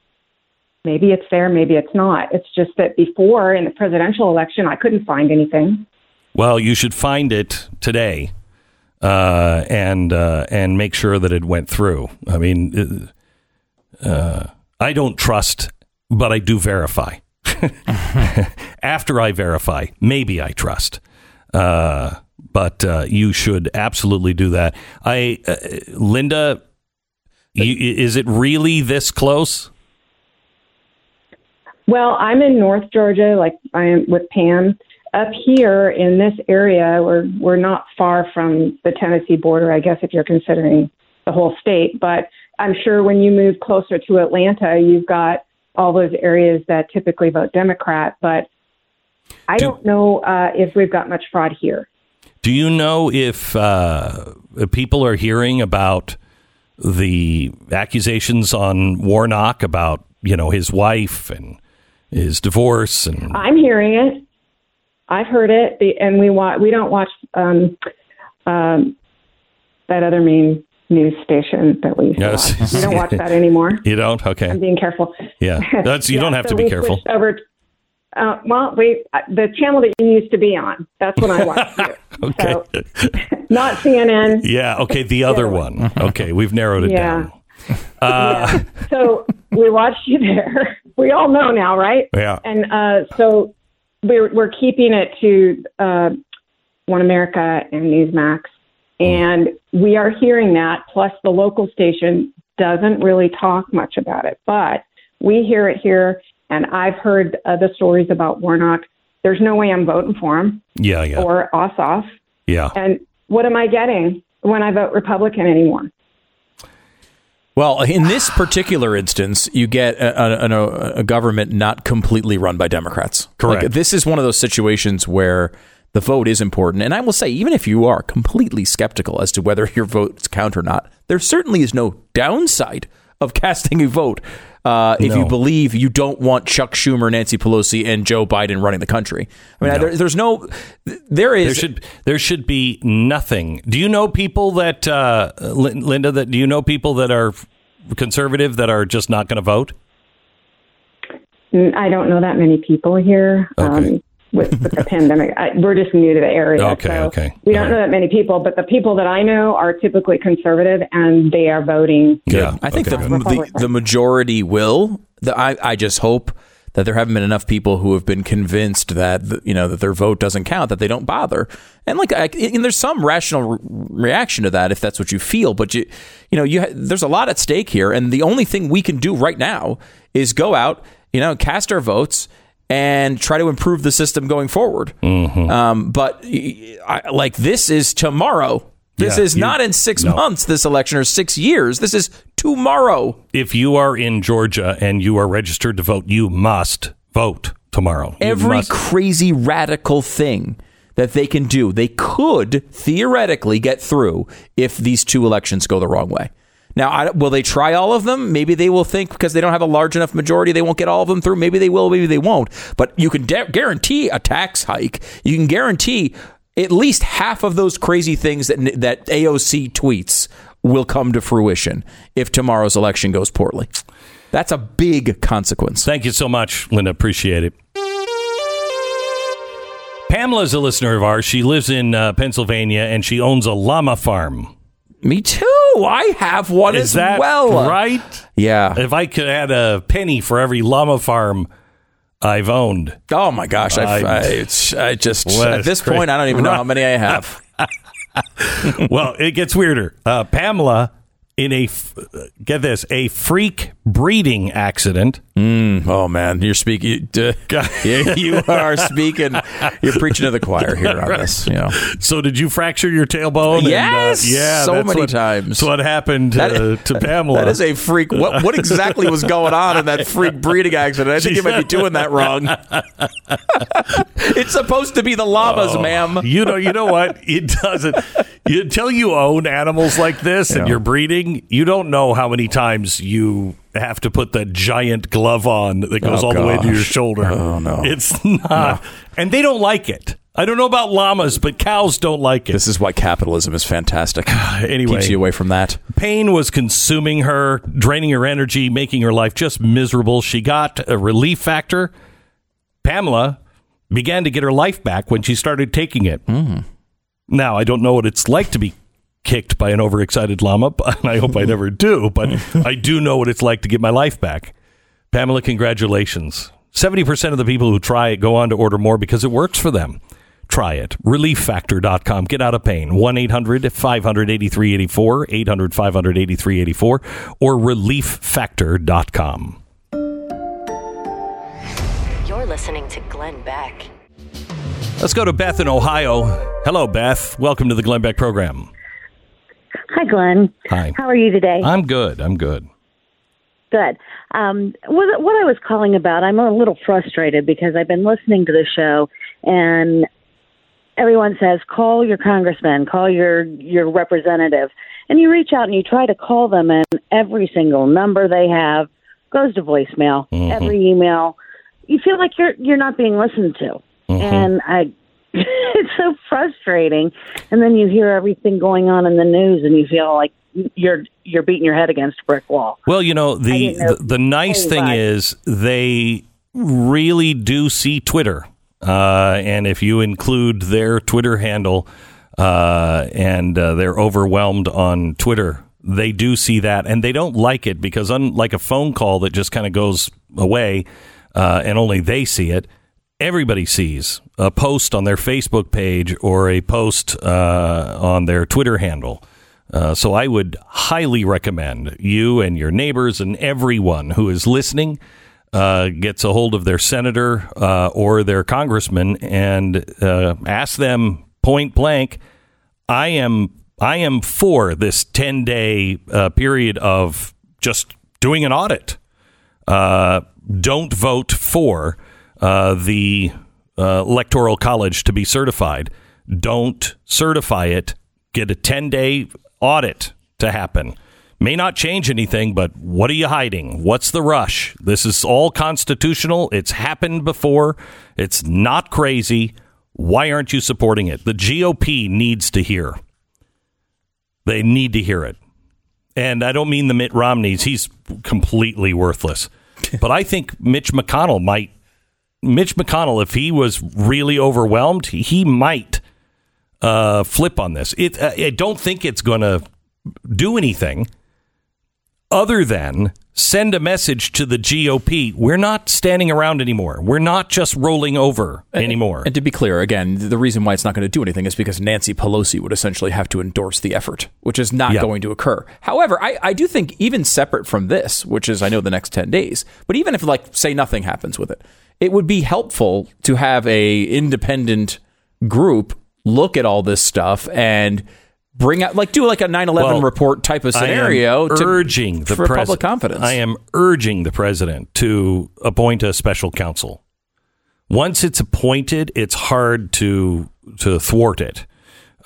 maybe it's there, maybe it's not. It's just that before in the presidential election, I couldn't find anything. Well, you should find it today, uh, and uh, and make sure that it went through. I mean, uh, uh, I don't trust, but I do verify. After I verify, maybe I trust. Uh, but uh, you should absolutely do that. I, uh, Linda, you, is it really this close? Well, I'm in North Georgia, like I am with Pam. Up here in this area, we're we're not far from the Tennessee border, I guess, if you're considering the whole state. But I'm sure when you move closer to Atlanta, you've got all those areas that typically vote Democrat. But I don't know uh, if we've got much fraud here. Do you know if uh, people are hearing about the accusations on Warnock about you know his wife and his divorce and I'm hearing it. I've heard it, and we watch. We don't watch um, um, that other main news station that we used Yes. to watch. We don't watch that anymore. you don't? Okay, I'm being careful. yeah, that's you Yeah, don't have so to be we careful. Over. Uh, well, we uh, the channel that you used to be on. That's what I watch. Okay. Not CNN. Yeah. Okay. The other one. Okay. We've narrowed it Yeah. down. Uh, so we watched you there. We all know now, right? Yeah. And uh, so we're we're keeping it to uh, One America and Newsmax, and we are hearing that. Plus, the local station doesn't really talk much about it, but we hear it here. And I've heard uh, the stories about Warnock. There's no way I'm voting for him Yeah. Yeah. or Ossoff. Yeah. And what am I getting when I vote Republican anymore? Well, in this particular instance, you get a, a, a, a government not completely run by Democrats. Correct. Like, this is one of those situations where the the vote is important. And I will say, even if you are completely skeptical as to whether your votes count or not, there certainly is no downside of casting a vote uh, if you believe you don't want Chuck Schumer, Nancy Pelosi, and Joe Biden running the country. I mean, No. there, there's no, there There is. should there should be nothing. Do you know people that uh, Linda? That do you know people that are conservative that are just not going to vote? I don't know that many people here. Um, with, with the pandemic, I, we're just new to the area. Okay, so okay. We don't know that many people, but the people that I know are typically conservative, and they are voting. Yeah, I think okay. the, the the majority will. The, I I just hope that there haven't been enough people who have been convinced that you know that their vote doesn't count, that they don't bother. And like, I, and there's some rational re- reaction to that if that's what you feel. But you you know you ha- there's a lot at stake here, and the only thing we can do right now is go out, you know, cast our votes. And try to improve the system going forward. Mm-hmm. Um, but I, like this is tomorrow. This Yeah, is you- not in six no. months. This election or six years. This is tomorrow. If you are in Georgia and you are registered to vote, you must vote tomorrow. You every must. crazy radical thing that they can do, they could theoretically get through if these two elections go the wrong way. Now, I, will they try all of them? Maybe they will think because they don't have a large enough majority, they won't get all of them through. Maybe they will, maybe they won't. But you can de- guarantee a tax hike. You can guarantee at least half of those crazy things that that AOC tweets will come to fruition if tomorrow's election goes poorly. That's a big consequence. Thank you so much, Linda. Appreciate it. Pamela's a listener of ours. She lives in uh, Pennsylvania and she owns a llama farm. Me too. I have one Is as that well. right? Yeah. If I could add a penny for every llama farm I've owned. Oh my gosh! I, I- I, it's, I just at this it's point I don't even know how many I have. well, it gets weirder. Uh, Pamela, in a get this, a freak breeding accident. Oh man, you're speaking. Uh, you, you are speaking. You're preaching to the choir here on this. You know. So, did you fracture your tailbone? And, uh, Yes, yeah, so many what- times. That's what happened That- uh, to Pamela. That is a freak. What what exactly was going on in that freak breeding accident? I think you might be doing that wrong. it's supposed to be the llamas, Oh, ma'am. You know, you know what? It doesn't. You, until you own animals like this and you're breeding, you don't know how many times you have to put the giant glove on that goes Oh, all the way to your shoulder. Oh, no. it's not, and they don't like it. I don't know about llamas, but cows don't like it. This is why capitalism is fantastic. Anyway. keeps you away from that. Pain was consuming her, draining her energy, making her life just miserable. She got a relief factor. Pamela began to get her life back when she started taking it. Hmm. Now, I don't know what it's like to be kicked by an overexcited llama, but I hope I never do, but I do know what it's like to get my life back. Pamela, congratulations. 70% of the people who try it go on to order more because it works for them. Try it. ReliefFactor.com. Get out of pain. 1 800 500 8384, 800 500 8384, or ReliefFactor.com. You're listening to Glenn Beck. Let's go to Beth in Ohio. Hello, Beth. Welcome to the Glenn Beck program. Hi, Glenn. Hi. How are you today? I'm good. I'm good. Good. Um, what, what I was calling about, I'm a little frustrated because I've been listening to the show, and everyone says call your congressman, call your your representative, and you reach out and you try to call them, and every single number they have goes to voicemail. Mhm. Every email, you feel like you're you're not being listened to, and I. It's so frustrating, and then you hear everything going on in the news, and you feel like you're you're beating your head against a brick wall. Well, you know, the know the, the nice thing is they really do see Twitter. Uh, and if you include their Twitter handle uh, and uh, they're overwhelmed on Twitter, they do see that and they don't like it because, unlike a phone call that just kind of goes away uh, and only they see it, everybody sees a post on their Facebook page or a post uh, on their Twitter handle. Uh, so I would highly recommend you and your neighbors and everyone who is listening uh, gets a hold of their senator uh, or their congressman and uh, ask them point blank. I am I am for this ten day uh, period of just doing an audit. Don't vote for uh, the uh, electoral college to be certified. Don't certify it. Get a 10 day audit to happen. May not change anything, but what are you hiding? What's the rush? This is all constitutional. It's happened before. It's not crazy. Why aren't you supporting it? The GOP needs to hear. They need to hear it. And I don't mean the Mitt Romneys. He's completely worthless. but I think Mitch McConnell might, Mitch McConnell, if he was really overwhelmed, he, might uh, flip on this. It, uh, I don't think it's going to do anything other than send a message to the GOP. We're not standing around anymore. We're not just rolling over anymore. And to be clear, again, the reason why it's not going to do anything is because Nancy Pelosi would essentially have to endorse the effort, which is not Yeah. going to occur. However, I, I do think even separate from this, which is I know the next ten days, but even if like say nothing happens with it, it would be helpful to have a independent group look at all this stuff and bring out like do like a 9-11 Well, report type of scenario to, urging the for pres- public confidence. I am urging the president to appoint a special counsel. Once it's appointed, it's hard to to thwart it.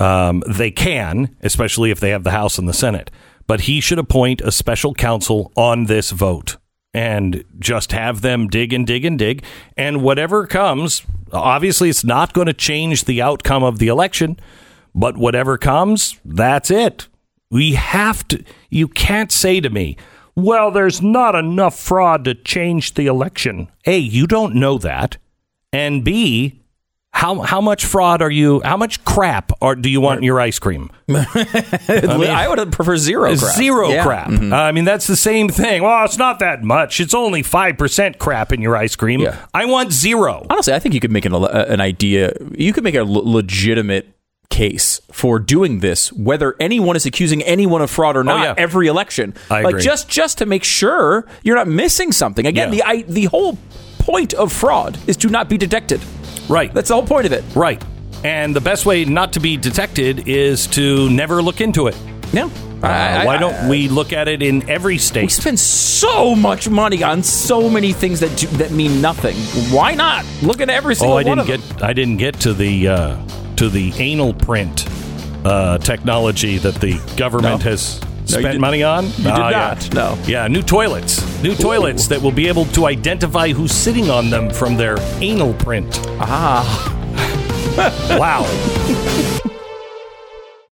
Um, they can, especially if they have the House and the Senate, but he should appoint a special counsel on this vote and just have them dig and dig and dig. And whatever comes, obviously, it's not going to change the outcome of the election, but whatever comes, that's it. We have to, you can't say to me, well, there's not enough fraud to change the election. A, you don't know that. And B, how how much fraud are you? How much crap are, do you want in your ice cream? I, would prefer zero crap. Zero Yeah. crap. Mhm. Uh, I mean, that's the same thing. Well, it's not that much. It's only five percent crap in your ice cream. I want zero. Honestly, I think you could make an, an idea. You could make a l- legitimate case for doing this, whether anyone is accusing anyone of fraud or not. Oh, yeah. Every election, I like agree. just just to make sure you're not missing something. Again, Yeah. the I, the whole point of fraud is to not be detected. Right. That's the whole point of it. Right. And the best way not to be detected is to never look into it. Yeah. Uh, why don't we look at it in every state? We spend so much money on so many things that do, that mean nothing. Why not look at every single Oh, I one didn't get? I didn't get to the uh, to the anal print uh, technology that the government No. has No, spent did- money on. you did Ah, not. Yeah. No. Yeah, new toilets, new toilets that will be able to identify who's sitting on them from their anal print. Ah. wow.